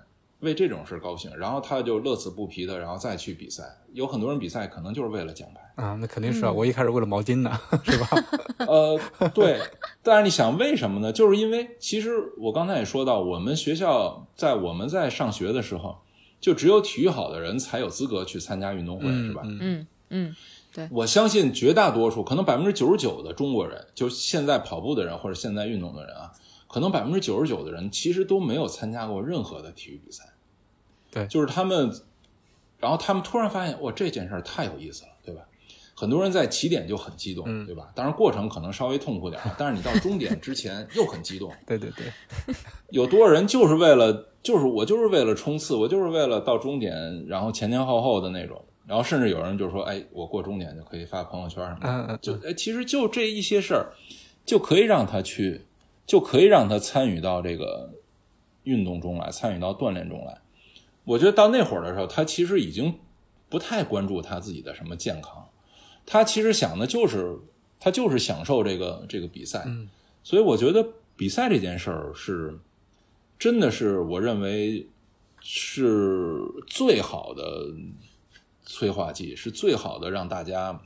为这种事儿高兴，然后他就乐此不疲的，然后再去比赛。有很多人比赛可能就是为了奖牌。啊，那肯定是啊，我一开始为了毛巾呢，<laughs> 是吧？呃，对，但是你想为什么呢？就是因为其实我刚才也说到，我们学校在我们在上学的时候，就只有体育好的人才有资格去参加运动会，是吧？嗯嗯嗯，我相信绝大多数，可能百分之九十九的中国人，就现在跑步的人或者现在运动的人啊，可能百分之九十九的人其实都没有参加过任何的体育比赛。对就是他们，然后他们突然发现，哇，这件事儿太有意思了，对吧？很多人在起点就很激动，嗯对吧？当然过程可能稍微痛苦点儿，但是你到终点之前又很激动。<laughs> 对对对，有多少人就是为了，就是我就是为了冲刺，我就是为了到终点，然后前前后后的那种。然后甚至有人就说，哎，我过终点就可以发朋友圈什么的。就哎，其实就这一些事儿，就可以让他去，就可以让他参与到这个运动中来，参与到锻炼中来。我觉得到那会儿的时候，他其实已经不太关注他自己的什么健康，他其实想的就是他就是享受这个这个比赛。嗯所以我觉得比赛这件事儿是真的是我认为是最好的催化剂，是最好的让大家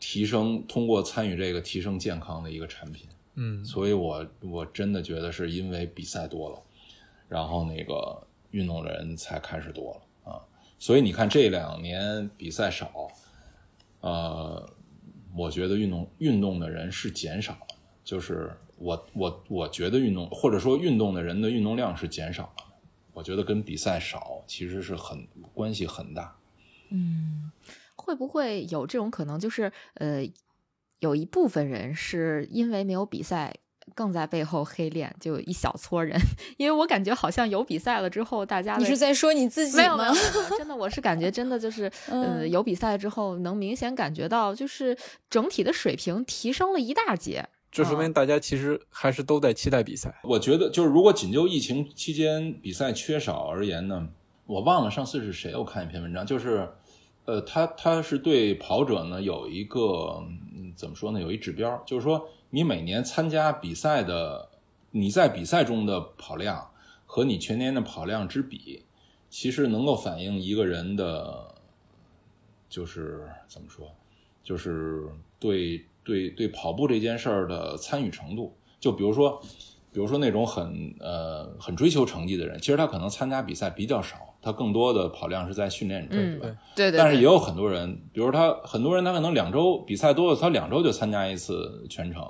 提升通过参与这个提升健康的一个产品。嗯所以我我真的觉得是因为比赛多了，然后那个运动人才开始多了啊。所以你看这两年比赛少，呃，我觉得运动运动的人是减少了，就是我我我觉得运动或者说运动的人的运动量是减少了，我觉得跟比赛少其实是很关系很大。嗯，会不会有这种可能？就是呃，有一部分人是因为没有比赛，更在背后黑练，就有一小撮人。<laughs> 因为我感觉好像有比赛了之后，大家你是在说你自己没有没有吗？没有没有真的，我是感觉真的就是，<laughs> 呃，嗯有比赛之后，能明显感觉到，就是整体的水平提升了一大截。这说明大家其实还是都在期待比赛。我觉得就是如果仅就疫情期间比赛缺少而言呢，我忘了上次是谁，我看一篇文章，就是，呃，他他是对跑者呢有一个嗯怎么说呢，有一指标，就是说你每年参加比赛的，你在比赛中的跑量和你全年的跑量之比，其实能够反映一个人的，就是怎么说，就是对对对跑步这件事儿的参与程度。就比如说，比如说那种很呃很追求成绩的人，其实他可能参加比赛比较少，他更多的跑量是在训练中，嗯对吧？对对，对但是也有很多人，比如他很多人他可能两周比赛多了，他两周就参加一次全程，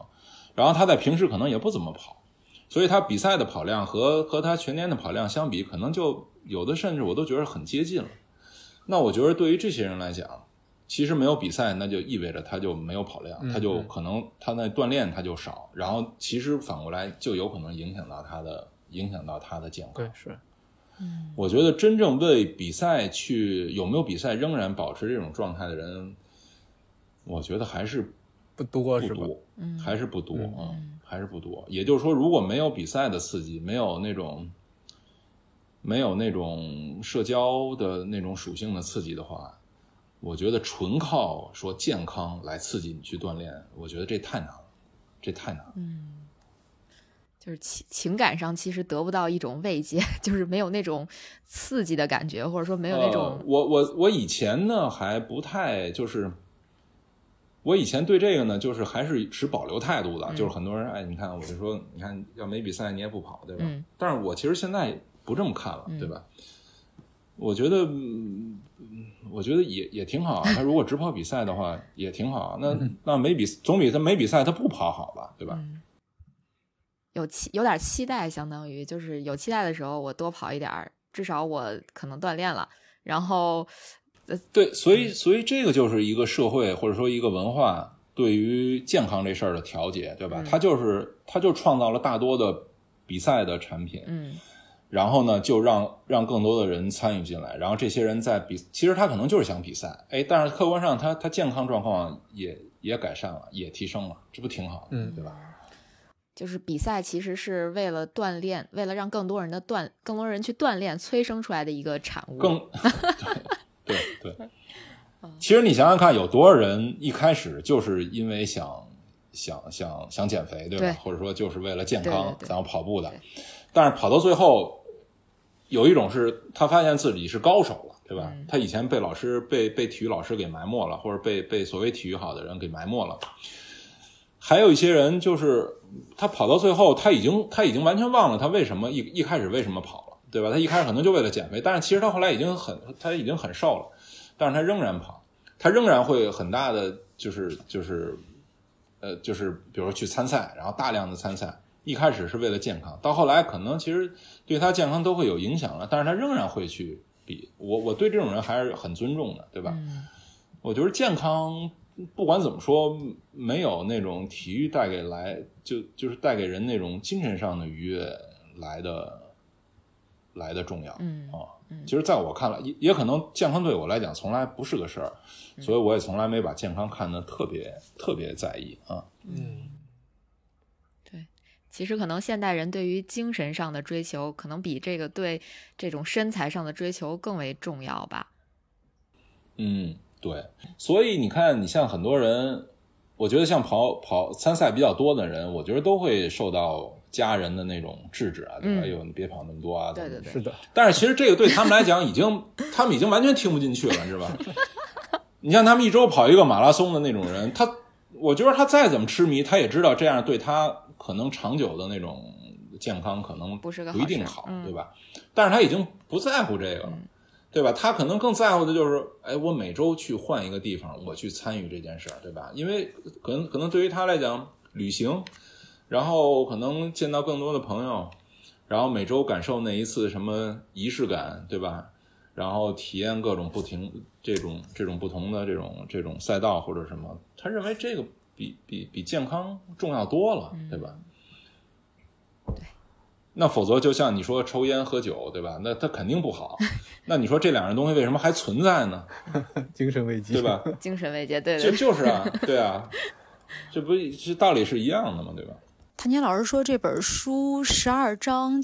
然后他在平时可能也不怎么跑，所以他比赛的跑量和和他全年的跑量相比，可能就有的甚至我都觉得很接近了。那我觉得对于这些人来讲，其实没有比赛，那就意味着他就没有跑量，嗯他就可能他那锻炼他就少，然后其实反过来就有可能影响到他的影响到他的健康对。是，我觉得真正为比赛去有没有比赛仍然保持这种状态的人，我觉得还是不多是吧？不多，嗯还是不多嗯啊、还是不多。也就是说，如果没有比赛的刺激，没有那种没有那种社交的那种属性的刺激的话，我觉得纯靠说健康来刺激你去锻炼，我觉得这太难了，这太难了。就是情情感上其实得不到一种慰藉，<laughs> 就是没有那种刺激的感觉，或者说没有那种呃、我我我以前呢还不太就是，我以前对这个呢就是还是持保留态度的，嗯就是很多人哎，你看我就说，你看要没比赛你也不跑，对吧？嗯但是我其实现在不这么看了，嗯对吧？我觉得，嗯我觉得也也挺好啊。他如果只跑比赛的话，也挺好啊。那 <laughs> 那没比总比他没比赛他不跑好吧，对吧？嗯有期有点期待，相当于就是有期待的时候，我多跑一点儿，至少我可能锻炼了。然后，对，所以所以这个就是一个社会或者说一个文化对于健康这事儿的调节，对吧？嗯它就是它就创造了大多的比赛的产品，嗯然后呢，就让让更多的人参与进来，然后这些人在比，其实他可能就是想比赛，哎，但是客观上他他健康状况也也改善了，也提升了，这不挺好的，嗯对吧？就是比赛其实是为了锻炼，为了让更多人的锻，更多人去锻炼催生出来的一个产物。<laughs> 更对对对。其实你想想看，有多少人一开始就是因为想想想想减肥，对吧？对或者说就是为了健康对对对想要跑步的，但是跑到最后，有一种是他发现自己是高手了，对吧？嗯他以前被老师被被体育老师给埋没了，或者被被所谓体育好的人给埋没了。还有一些人就是他跑到最后，他已经他已经完全忘了他为什么一一开始为什么跑了，对吧？他一开始可能就为了减肥，但是其实他后来已经很他已经很瘦了，但是他仍然跑，他仍然会很大的就是就是呃就是比如说去参赛，然后大量的参赛，一开始是为了健康，到后来可能其实对他健康都会有影响了，但是他仍然会去比。我我对这种人还是很尊重的，对吧？嗯我觉得健康不管怎么说，没有那种体育带给来就就是带给人那种精神上的愉悦来的来的重要。嗯啊，其实在我看来，也也可能健康对我来讲从来不是个事儿，所以我也从来没把健康看得特别特别在意啊。嗯，对，其实可能现代人对于精神上的追求，可能比这个对这种身材上的追求更为重要吧。嗯，对，所以你看，你像很多人，我觉得像跑跑参赛比较多的人，我觉得都会受到家人的那种制止啊，对吧？嗯哎呦，你别跑那么多啊，对对对是的，但是其实这个对他们来讲，已经 <laughs> 他们已经完全听不进去了，你知道吧？你像他们一周跑一个马拉松的那种人，他我觉得他再怎么痴迷，他也知道这样对他可能长久的那种健康可能不是个不一定好，好嗯对吧？但是他已经不在乎这个了。对吧？他可能更在乎的就是，哎，我每周去换一个地方，我去参与这件事儿，对吧？因为可能可能对于他来讲，旅行，然后可能见到更多的朋友，然后每周感受那一次什么仪式感，对吧？然后体验各种不停这种这种不同的这种这种赛道或者什么，他认为这个比比比健康重要多了，对吧？那否则就像你说抽烟喝酒，对吧？那他肯定不好。<laughs> 那你说这两样东西为什么还存在呢？<laughs> 精神危机，对吧？<laughs> 精神慰藉，对就对就是啊，对啊，这不这道理是一样的嘛，对吧？谭杰老师说，这本书十二章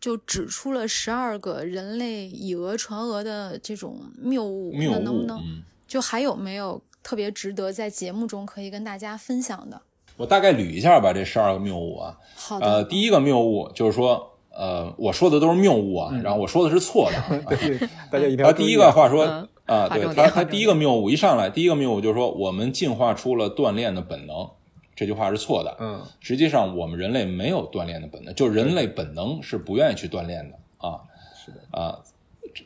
就指出了十二个人类以讹传讹的这种谬误，谬误，那能不能嗯，就还有没有特别值得在节目中可以跟大家分享的？我大概捋一下吧，这十二个谬误啊。好的，呃，第一个谬误就是说，呃，我说的都是谬误啊，然后我说的是错的啊。<laughs> 对，大家一定要他第一个话说嗯啊，划对他他第一个谬误一上来，第一个谬误就是说我们进化出了锻炼的本能，这句话是错的。嗯，实际上我们人类没有锻炼的本能，就人类本能是不愿意去锻炼的啊。是的啊，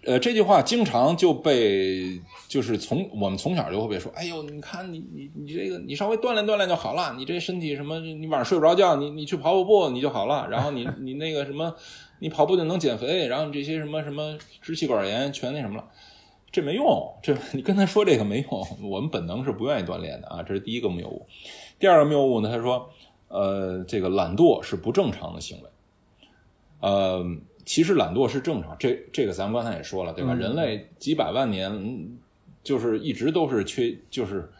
呃，这句话经常就被就是从我们从小就会被说，哎呦，你看你你你这个你稍微锻炼锻炼就好了，你这身体什么，你晚上睡不着觉，你你去跑跑步你就好了，然后你你那个什么，你跑步就能减肥，然后你这些什么什么支气管炎全那什么了，这没用，这你跟他说这个没用，我们本能是不愿意锻炼的啊，这是第一个谬误。第二个谬误呢，他说，呃，这个懒惰是不正常的行为，呃。其实懒惰是正常，这这个咱们刚才也说了，对吧？人类几百万年就是一直都是缺，就是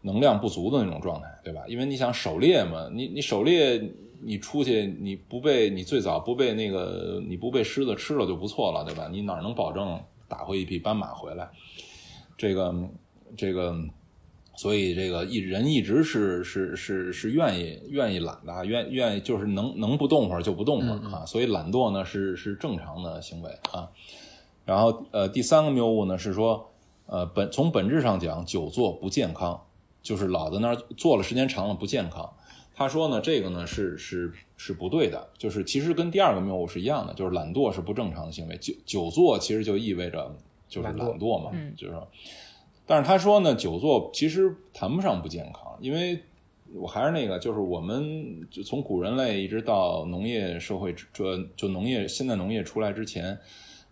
能量不足的那种状态，对吧？因为你想狩猎嘛，你你狩猎，你出去你不被你最早不被那个你不被狮子吃了就不错了，对吧？你哪能保证打回一匹斑马回来？这个这个。所以这个一人一直是是是是愿意愿意懒的，愿愿意就是能能不动会儿就不动会儿啊。所以懒惰呢是是正常的行为啊。然后呃第三个谬误呢是说呃本从本质上讲久坐不健康，就是老在那儿坐了时间长了不健康。他说呢这个呢是是是不对的，就是其实跟第二个谬误是一样的，就是懒惰是不正常的行为。久久坐其实就意味着就是懒惰嘛，就是说。但是他说呢，久坐其实谈不上不健康，因为我还是那个，就是我们就从古人类一直到农业社会，这就农业现在农业出来之前，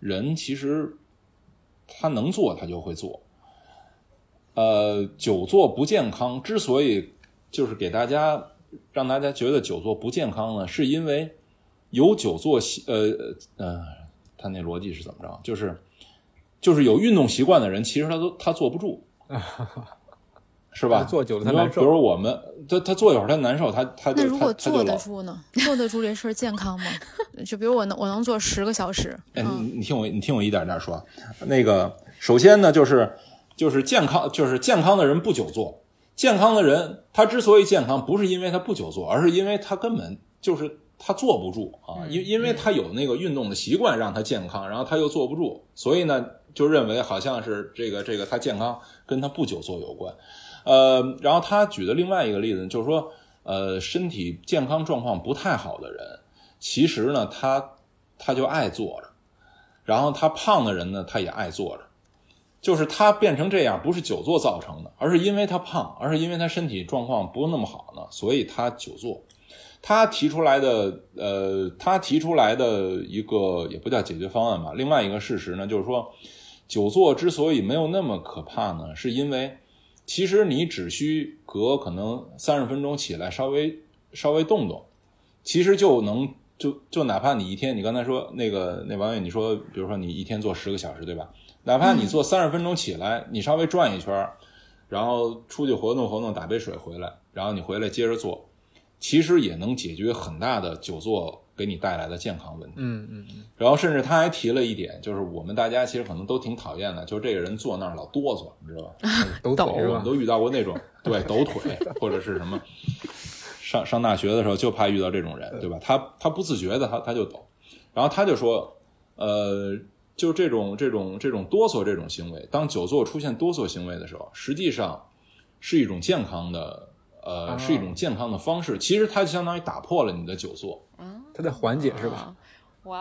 人其实他能做他就会做。呃，久坐不健康，之所以就是给大家让大家觉得久坐不健康呢，是因为有久坐习呃呃，他那逻辑是怎么着？就是。就是有运动习惯的人，其实他都他坐不住，<laughs> 是吧？坐久了他难受。比如我们，他他坐一会儿他难受，他他那如果坐得住呢？坐得住这事儿健康吗？就比如我能我能坐十个小时。<laughs> 哎，你你听我你听我一点点说。那个首先呢，就是就是健康，就是健康的人不久坐。健康的人他之所以健康，不是因为他不久坐，而是因为他根本就是他坐不住啊。因因为他有那个运动的习惯让他健康，然后他又坐不住，所以呢。就认为好像是这个这个他健康跟他不久坐有关，呃，然后他举的另外一个例子就是说，呃，身体健康状况不太好的人，其实呢他他就爱坐着，然后他胖的人呢他也爱坐着，就是他变成这样不是久坐造成的，而是因为他胖，而是因为他身体状况不那么好呢，所以他久坐。他提出来的呃，他提出来的一个也不叫解决方案吧，另外一个事实呢就是说。久坐之所以没有那么可怕呢，是因为其实你只需隔可能三十分钟起来稍微稍微动动，其实就能就就哪怕你一天，你刚才说那个那网友你说，比如说你一天做十个小时，对吧？哪怕你做三十分钟起来，你稍微转一圈，然后出去活动活动，打杯水回来，然后你回来接着做，其实也能解决很大的久坐。给你带来的健康问题，嗯嗯嗯，然后甚至他还提了一点，就是我们大家其实可能都挺讨厌的，就是这个人坐那儿老哆嗦，你知道吧？抖抖我们都遇到过那种，<laughs> 对，抖腿或者是什么。上上大学的时候就怕遇到这种人，对吧？他他不自觉的，他他就抖，然后他就说，呃，就这种这种这种哆嗦这种行为，当久坐出现哆嗦行为的时候，实际上是一种健康的，呃，是一种健康的方式。其实它就相当于打破了你的久坐。它在缓解是吧？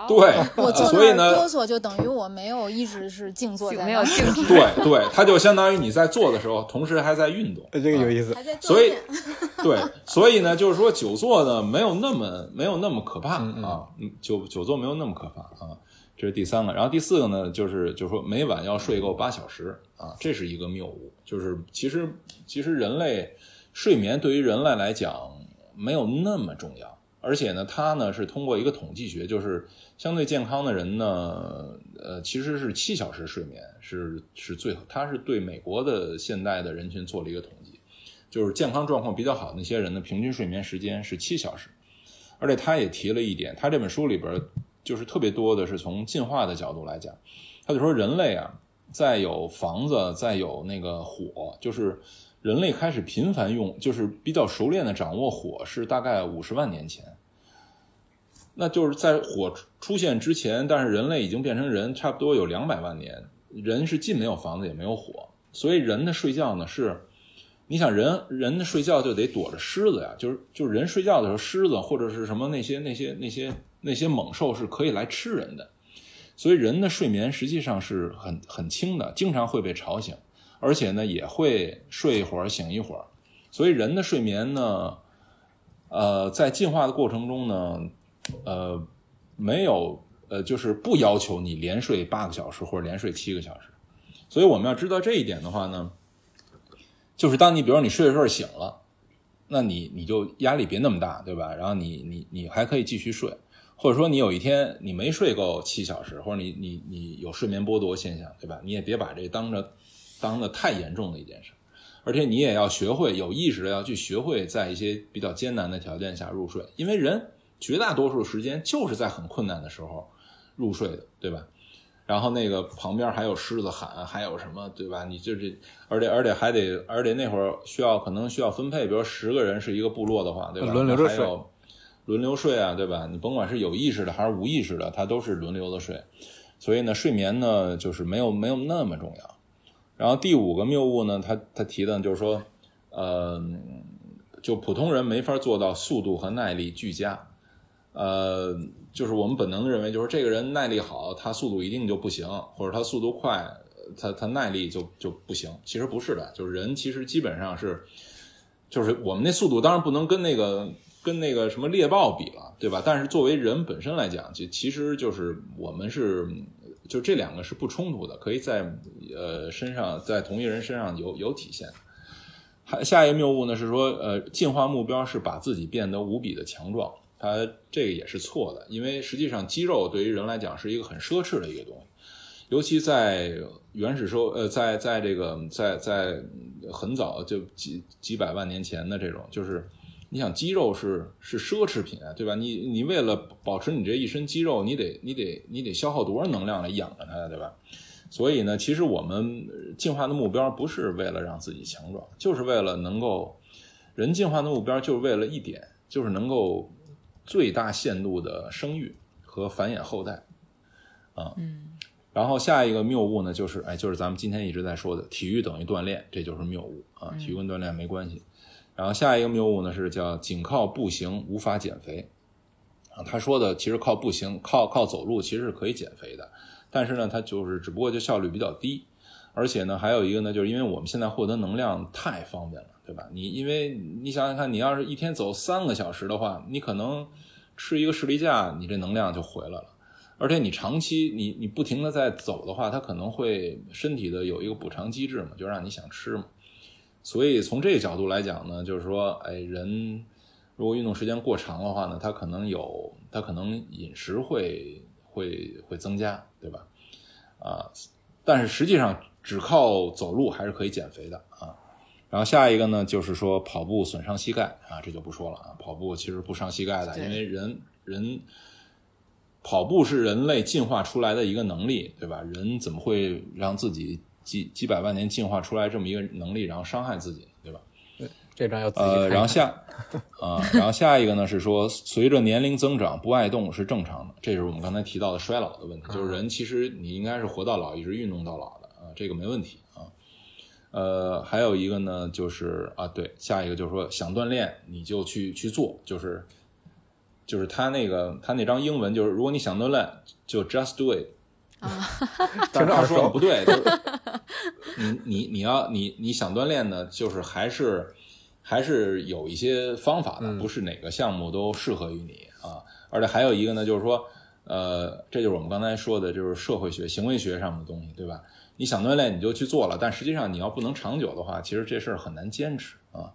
对，我所以呢，哆嗦就等于我没有一直是静坐，没有静止。<laughs> 对对，它就相当于你在做的时候，同时还在运动。这个有意思。所以，<laughs> 对，所以呢，就是说久坐呢，没有那么没有那么可怕啊。嗯，久久坐没有那么可怕啊。这是第三个，然后第四个呢，就是就是说每晚要睡够八小时啊，这是一个谬误。就是其实其实人类睡眠对于人类来讲没有那么重要。而且呢，它呢是通过一个统计学，就是相对健康的人呢，呃，其实是七小时睡眠是是最，它是对美国的现代的人群做了一个统计，就是健康状况比较好的那些人的平均睡眠时间是七小时。而且他也提了一点，他这本书里边就是特别多的是从进化的角度来讲，他就说人类啊，在有房子，在有那个火，就是。人类开始频繁用，就是比较熟练的掌握火，是大概五十万年前。那就是在火出现之前，但是人类已经变成人，差不多有两百万年。人是既没有房子也没有火，所以人的睡觉呢是，你想人人的睡觉就得躲着狮子呀，就是就是人睡觉的时候，狮子或者是什么那些那些那些那些猛兽是可以来吃人的。所以人的睡眠实际上是很很轻的，经常会被吵醒，而且呢也会睡一会儿醒一会儿。所以人的睡眠呢，呃，在进化的过程中呢，呃，没有呃，就是不要求你连睡八个小时或者连睡七个小时。所以我们要知道这一点的话呢，就是当你比如说你睡着睡着醒了，那你你就压力别那么大，对吧？然后你你你还可以继续睡，或者说你有一天你没睡够七小时，或者你你你有睡眠剥夺现象，对吧？你也别把这当着当的太严重的一件事。而且你也要学会有意识的要去学会在一些比较艰难的条件下入睡，因为人绝大多数时间就是在很困难的时候入睡的，对吧？然后那个旁边还有狮子喊，还有什么，对吧？你就这，而且而且还得，而且那会儿需要可能需要分配，比如十个人是一个部落的话，对吧？轮流着睡，轮流睡啊，对吧？你甭管是有意识的还是无意识的，它都是轮流的睡，所以呢，睡眠呢就是没有没有那么重要。然后第五个谬误呢，他他提的就是说，呃，就普通人没法做到速度和耐力俱佳，呃，就是我们本能认为，就是这个人耐力好，他速度一定就不行，或者他速度快，他他耐力就就不行。其实不是的，就是人其实基本上是，就是我们那速度当然不能跟那个跟那个什么猎豹比了，对吧？但是作为人本身来讲，就其实就是我们是。就这两个是不冲突的，可以在呃身上，在同一人身上有有体现。还下一个谬误呢是说，呃，进化目标是把自己变得无比的强壮，它这个也是错的，因为实际上肌肉对于人来讲是一个很奢侈的一个东西，尤其在原始社呃，在在这个在在很早就几几百万年前的这种就是。你想肌肉是是奢侈品啊，对吧？你你为了保持你这一身肌肉，你得你得你得消耗多少能量来养着它，对吧？所以呢，其实我们进化的目标不是为了让自己强壮，就是为了能够人进化的目标就是为了一点，就是能够最大限度的生育和繁衍后代啊。嗯。然后下一个谬误呢，就是哎，就是咱们今天一直在说的体育等于锻炼，这就是谬误啊。体育跟锻炼没关系。然后下一个谬误呢是叫仅靠步行无法减肥，啊，他说的其实靠步行、靠靠走路其实是可以减肥的，但是呢，它就是只不过就效率比较低，而且呢，还有一个呢，就是因为我们现在获得能量太方便了，对吧？你因为你想想看，你要是一天走三个小时的话，你可能吃一个士力架，你这能量就回来了，而且你长期你你不停的在走的话，它可能会身体的有一个补偿机制嘛，就让你想吃嘛。所以从这个角度来讲呢，就是说，哎，人如果运动时间过长的话呢，他可能有，他可能饮食会会会增加，对吧？啊，但是实际上只靠走路还是可以减肥的啊。然后下一个呢，就是说跑步损伤膝盖啊，这就不说了啊。跑步其实不伤膝盖的，因为人人跑步是人类进化出来的一个能力，对吧？人怎么会让自己？几几百万年进化出来这么一个能力，然后伤害自己，对吧？对，这张要自己呃，然后下啊，<laughs> 然后下一个呢是说，随着年龄增长，不爱动是正常的，这是我们刚才提到的衰老的问题。就是人其实你应该是活到老，一直运动到老的啊，这个没问题啊。呃，还有一个呢，就是啊，对，下一个就是说想锻炼你就去去做，就是就是他那个他那张英文就是，如果你想锻炼就 just do it。啊，但是他说的不对，<laughs> 你你你要你你想锻炼呢，就是还是还是有一些方法的，不是哪个项目都适合于你啊。而且还有一个呢，就是说，呃，这就是我们刚才说的，就是社会学、行为学上的东西，对吧？你想锻炼你就去做了，但实际上你要不能长久的话，其实这事儿很难坚持啊。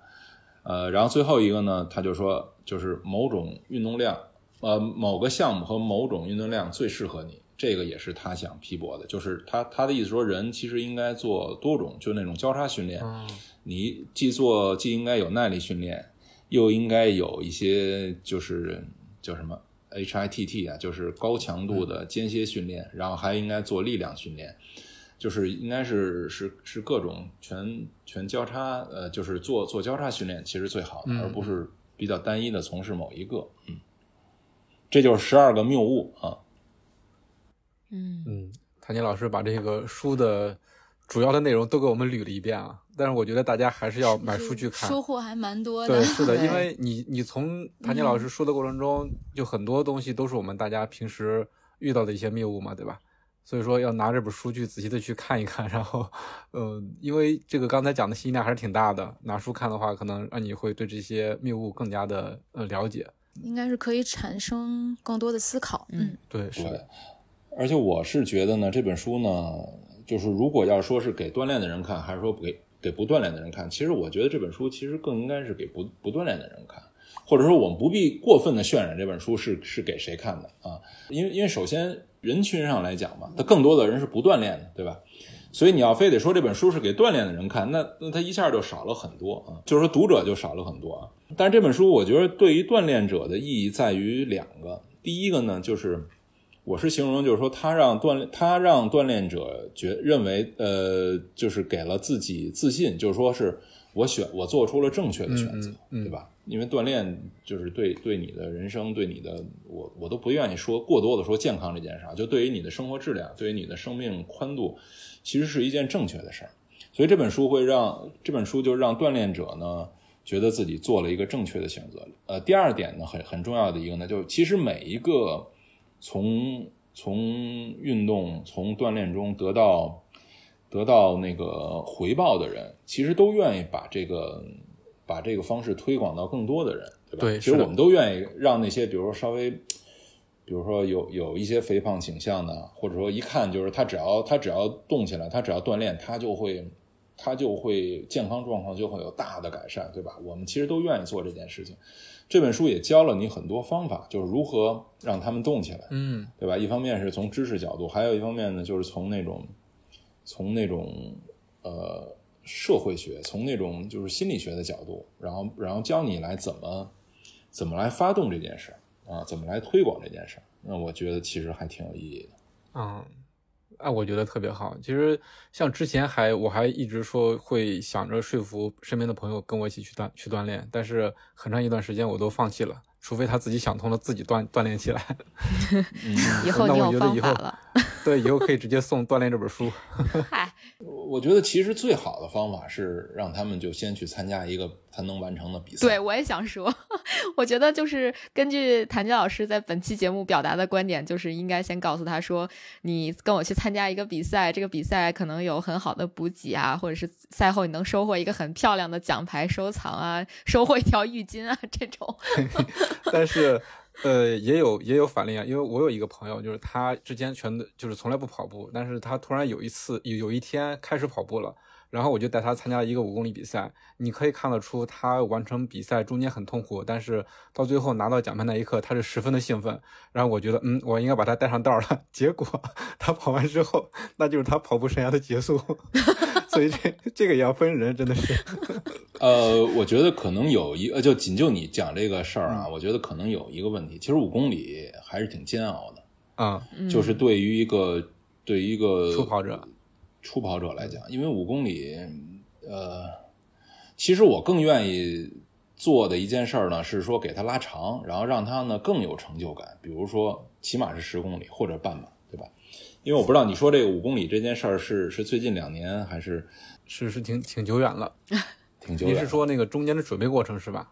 呃，然后最后一个呢，他就说，就是某种运动量，呃，某个项目和某种运动量最适合你。这个也是他想批驳的，就是他他的意思说，人其实应该做多种，就那种交叉训练。你既做既应该有耐力训练，又应该有一些就是叫什么 HITT 啊，就是高强度的间歇训练，然后还应该做力量训练，就是应该是是是各种全全交叉，呃，就是做做交叉训练其实最好的，而不是比较单一的从事某一个。嗯，这就是十二个谬误啊。嗯嗯，谭杰老师把这个书的主要的内容都给我们捋了一遍啊，但是我觉得大家还是要买书去看，收获还蛮多的。对，是的，因为你你从谭杰老师说的过程中，就很多东西都是我们大家平时遇到的一些谬误嘛，对吧？所以说要拿这本书去仔细的去看一看，然后，呃，因为这个刚才讲的信息量还是挺大的，拿书看的话，可能让你会对这些谬误更加的呃了解。应该是可以产生更多的思考。嗯，对，是对的，，而且我是觉得呢，这本书呢，就是如果要说是给锻炼的人看，还是说给给不锻炼的人看，其实我觉得这本书其实更应该是给不不锻炼的人看，或者说我们不必过分的渲染这本书是是给谁看的啊，因为因为首先人群上来讲嘛，它更多的人是不锻炼的，对吧？所以你要非得说这本书是给锻炼的人看，那那他一下就少了很多啊，就是说读者就少了很多啊。但是这本书我觉得对于锻炼者的意义在于两个，第一个呢就是我是形容就是说他让锻炼他让锻炼者觉认为呃就是给了自己自信，就是说是我选我做出了正确的选择，嗯嗯嗯对吧？因为锻炼就是对对你的人生，对你的我我都不愿意说过多的说健康这件事儿，就对于你的生活质量，对于你的生命宽度，其实是一件正确的事儿。所以这本书会让这本书就让锻炼者呢觉得自己做了一个正确的选择。呃，第二点呢，很很重要的一个呢，就是其实每一个从从运动从锻炼中得到得到那个回报的人，其实都愿意把这个把这个方式推广到更多的人，对吧？对其实我们都愿意让那些比如说稍微。比如说有有一些肥胖倾向的，或者说一看就是他只要他只要动起来，他只要锻炼，他就会他就会健康状况就会有大的改善，对吧？我们其实都愿意做这件事情。这本书也教了你很多方法，就是如何让他们动起来，嗯对吧？一方面是从知识角度，还有一方面呢，就是从那种从那种呃社会学，从那种就是心理学的角度，然后然后教你来怎么怎么来发动这件事儿啊，怎么来推广这件事儿。那我觉得其实还挺有意义的。嗯，哎，我觉得特别好。其实像之前还我还一直说会想着说服身边的朋友跟我一起去锻去锻炼，但是很长一段时间我都放弃了，除非他自己想通了自己锻锻炼起来。嗯，<laughs> 以后那你有 <laughs> 方我觉得以后法了。<laughs> 对，以后可以直接送《锻炼》这本书。嗨，我觉得其实最好的方法是让他们就先去参加一个他能完成的比赛。对，我也想说，<laughs> 我觉得就是根据谭杰老师在本期节目表达的观点，就是应该先告诉他说，你跟我去参加一个比赛，这个比赛可能有很好的补给啊，或者是赛后你能收获一个很漂亮的奖牌收藏啊，收获一条浴巾啊，这种。<laughs> 但是，呃，也有也有反例啊，因为我有一个朋友，就是他之前全都就是从来不跑步，但是他突然有一次有有一天开始跑步了，然后我就带他参加了一个五公里比赛。你可以看得出他完成比赛中间很痛苦，但是到最后拿到奖牌那一刻，他是十分的兴奋。然后我觉得，嗯，我应该把他带上道了。结果 <laughs> 他跑完之后，那就是他跑步生涯的结束。<laughs> 所以这这个也要分人，真的是。<laughs> 呃，我觉得可能有一呃，就仅就你讲这个事儿啊，我觉得可能有一个问题，其实五公里还是挺煎熬的，啊、就是对于一个对于一个初跑者初跑者来讲，因为五公里，呃，其实我更愿意做的一件事儿呢，是说给他拉长，然后让他呢更有成就感，比如说起码是十公里或者半马，对吧？因为我不知道你说这个五公里这件事儿是是最近两年还是是是挺 <laughs> 挺久远了。挺久远的？您是说那个中间的准备过程是吧？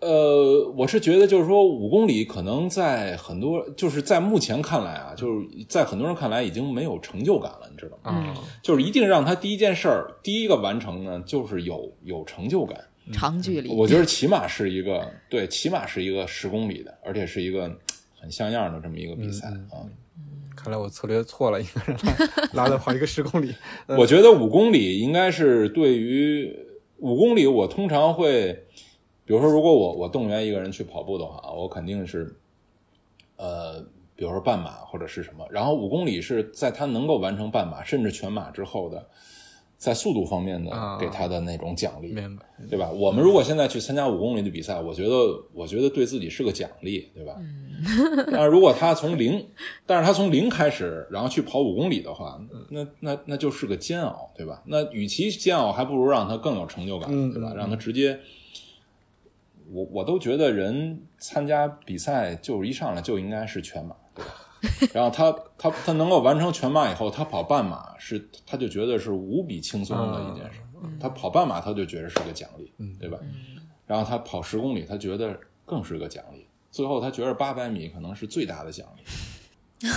呃，我是觉得就是说五公里可能在很多就是在目前看来啊，就是在很多人看来已经没有成就感了，你知道吗？啊、就是一定让他第一件事儿第一个完成呢，就是有有成就感。长距离，我觉得起码是一个对，起码是一个十公里的，而且是一个很像样的这么一个比赛嗯啊。看来我策略错了，应该让他拉了跑一个十公里。<laughs> 我觉得五公里应该是对于五公里，我通常会，比如说，如果我我动员一个人去跑步的话，我肯定是，呃，比如说半马或者是什么，然后五公里是在他能够完成半马甚至全马之后的，在速度方面的啊给他的那种奖励。明白。对吧？我们如果现在去参加五公里的比赛，我觉得，我觉得对自己是个奖励，对吧？<laughs> 但是如果他从零，但是他从零开始，然后去跑五公里的话，那那那就是个煎熬，对吧？那与其煎熬，还不如让他更有成就感，嗯对吧？嗯让他直接，我我都觉得人参加比赛就是一上来就应该是全马，对吧？然后他他他能够完成全马以后，他跑半马是他就觉得是无比轻松的一件事。他跑半马他就觉得是个奖励，对吧？然后他跑十公里，他觉得更是个奖励。最后他觉得八百米可能是最大的奖励。<laughs>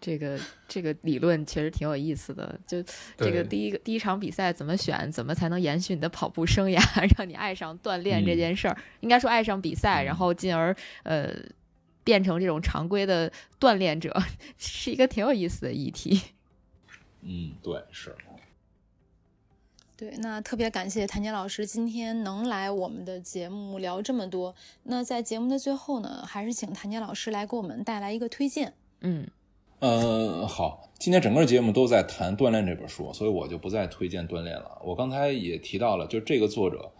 这个这个理论确实挺有意思的。就这个第一个第一场比赛怎么选，怎么才能延续你的跑步生涯，<laughs> 让你爱上锻炼这嗯件事儿？应该说爱上比赛，然后进而呃变成这种常规的锻炼者，<laughs> 是一个挺有意思的议题。嗯，对，是。对，那特别感谢谭杰老师今天能来我们的节目聊这么多。那在节目的最后呢，还是请谭杰老师来给我们带来一个推荐。嗯呃，好，今天整个节目都在谈《锻炼》这本书，所以我就不再推荐《锻炼》了。我刚才也提到了，就这个作者，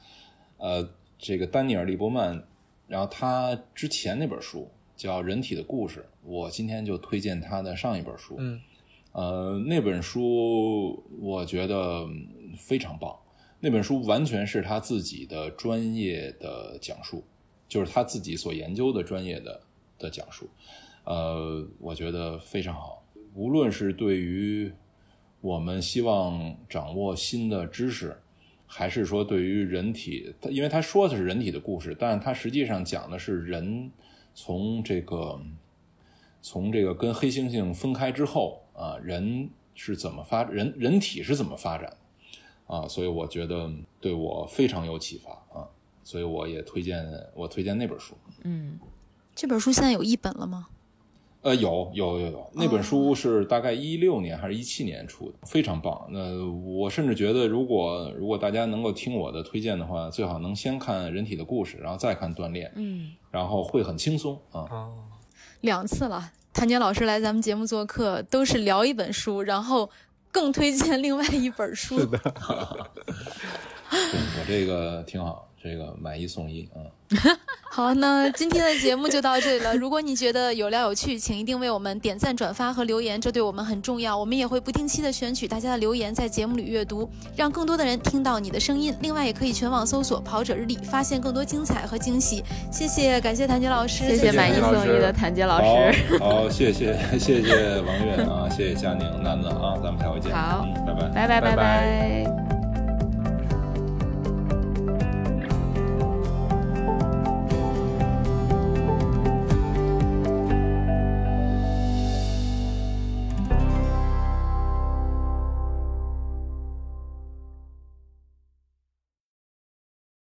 呃，这个丹尼尔·利伯曼，然后他之前那本书叫《人体的故事》，我今天就推荐他的上一本书，嗯，呃，那本书我觉得非常棒，那本书完全是他自己的专业的讲述，就是他自己所研究的专业的的讲述。呃，我觉得非常好。无论是对于我们希望掌握新的知识，还是说对于人体，因为他说的是人体的故事，但是他实际上讲的是人从这个从这个跟黑猩猩分开之后啊，人是怎么发人人体是怎么发展啊，所以我觉得对我非常有启发啊，所以我也推荐我推荐那本书。嗯这本书现在有一本了吗？呃，有有有有，那本书是大概一六年还是一七年出的，非常棒。那我甚至觉得，如果如果大家能够听我的推荐的话，最好能先看《人体的故事》，然后再看《锻炼》，嗯，然后会很轻松啊。哦，两次了，谭杰老师来咱们节目做客，都是聊一本书，然后更推荐另外一本书。是的，<laughs> 对我这个挺好，这个买一送一啊。<laughs> 好，那今天的节目就到这里了。如果你觉得有料有趣，请一定为我们点赞、转发和留言，这对我们很重要。我们也会不定期的选取大家的留言，在节目里阅读，让更多的人听到你的声音。另外，也可以全网搜索“跑者日历”，发现更多精彩和惊喜。谢谢，感谢谭杰老师，谢谢买一送一的谭杰老师。好，好，谢谢谢谢王悦啊，谢谢佳宁、楠楠啊，咱们下回见。好嗯，拜拜。拜拜拜拜拜拜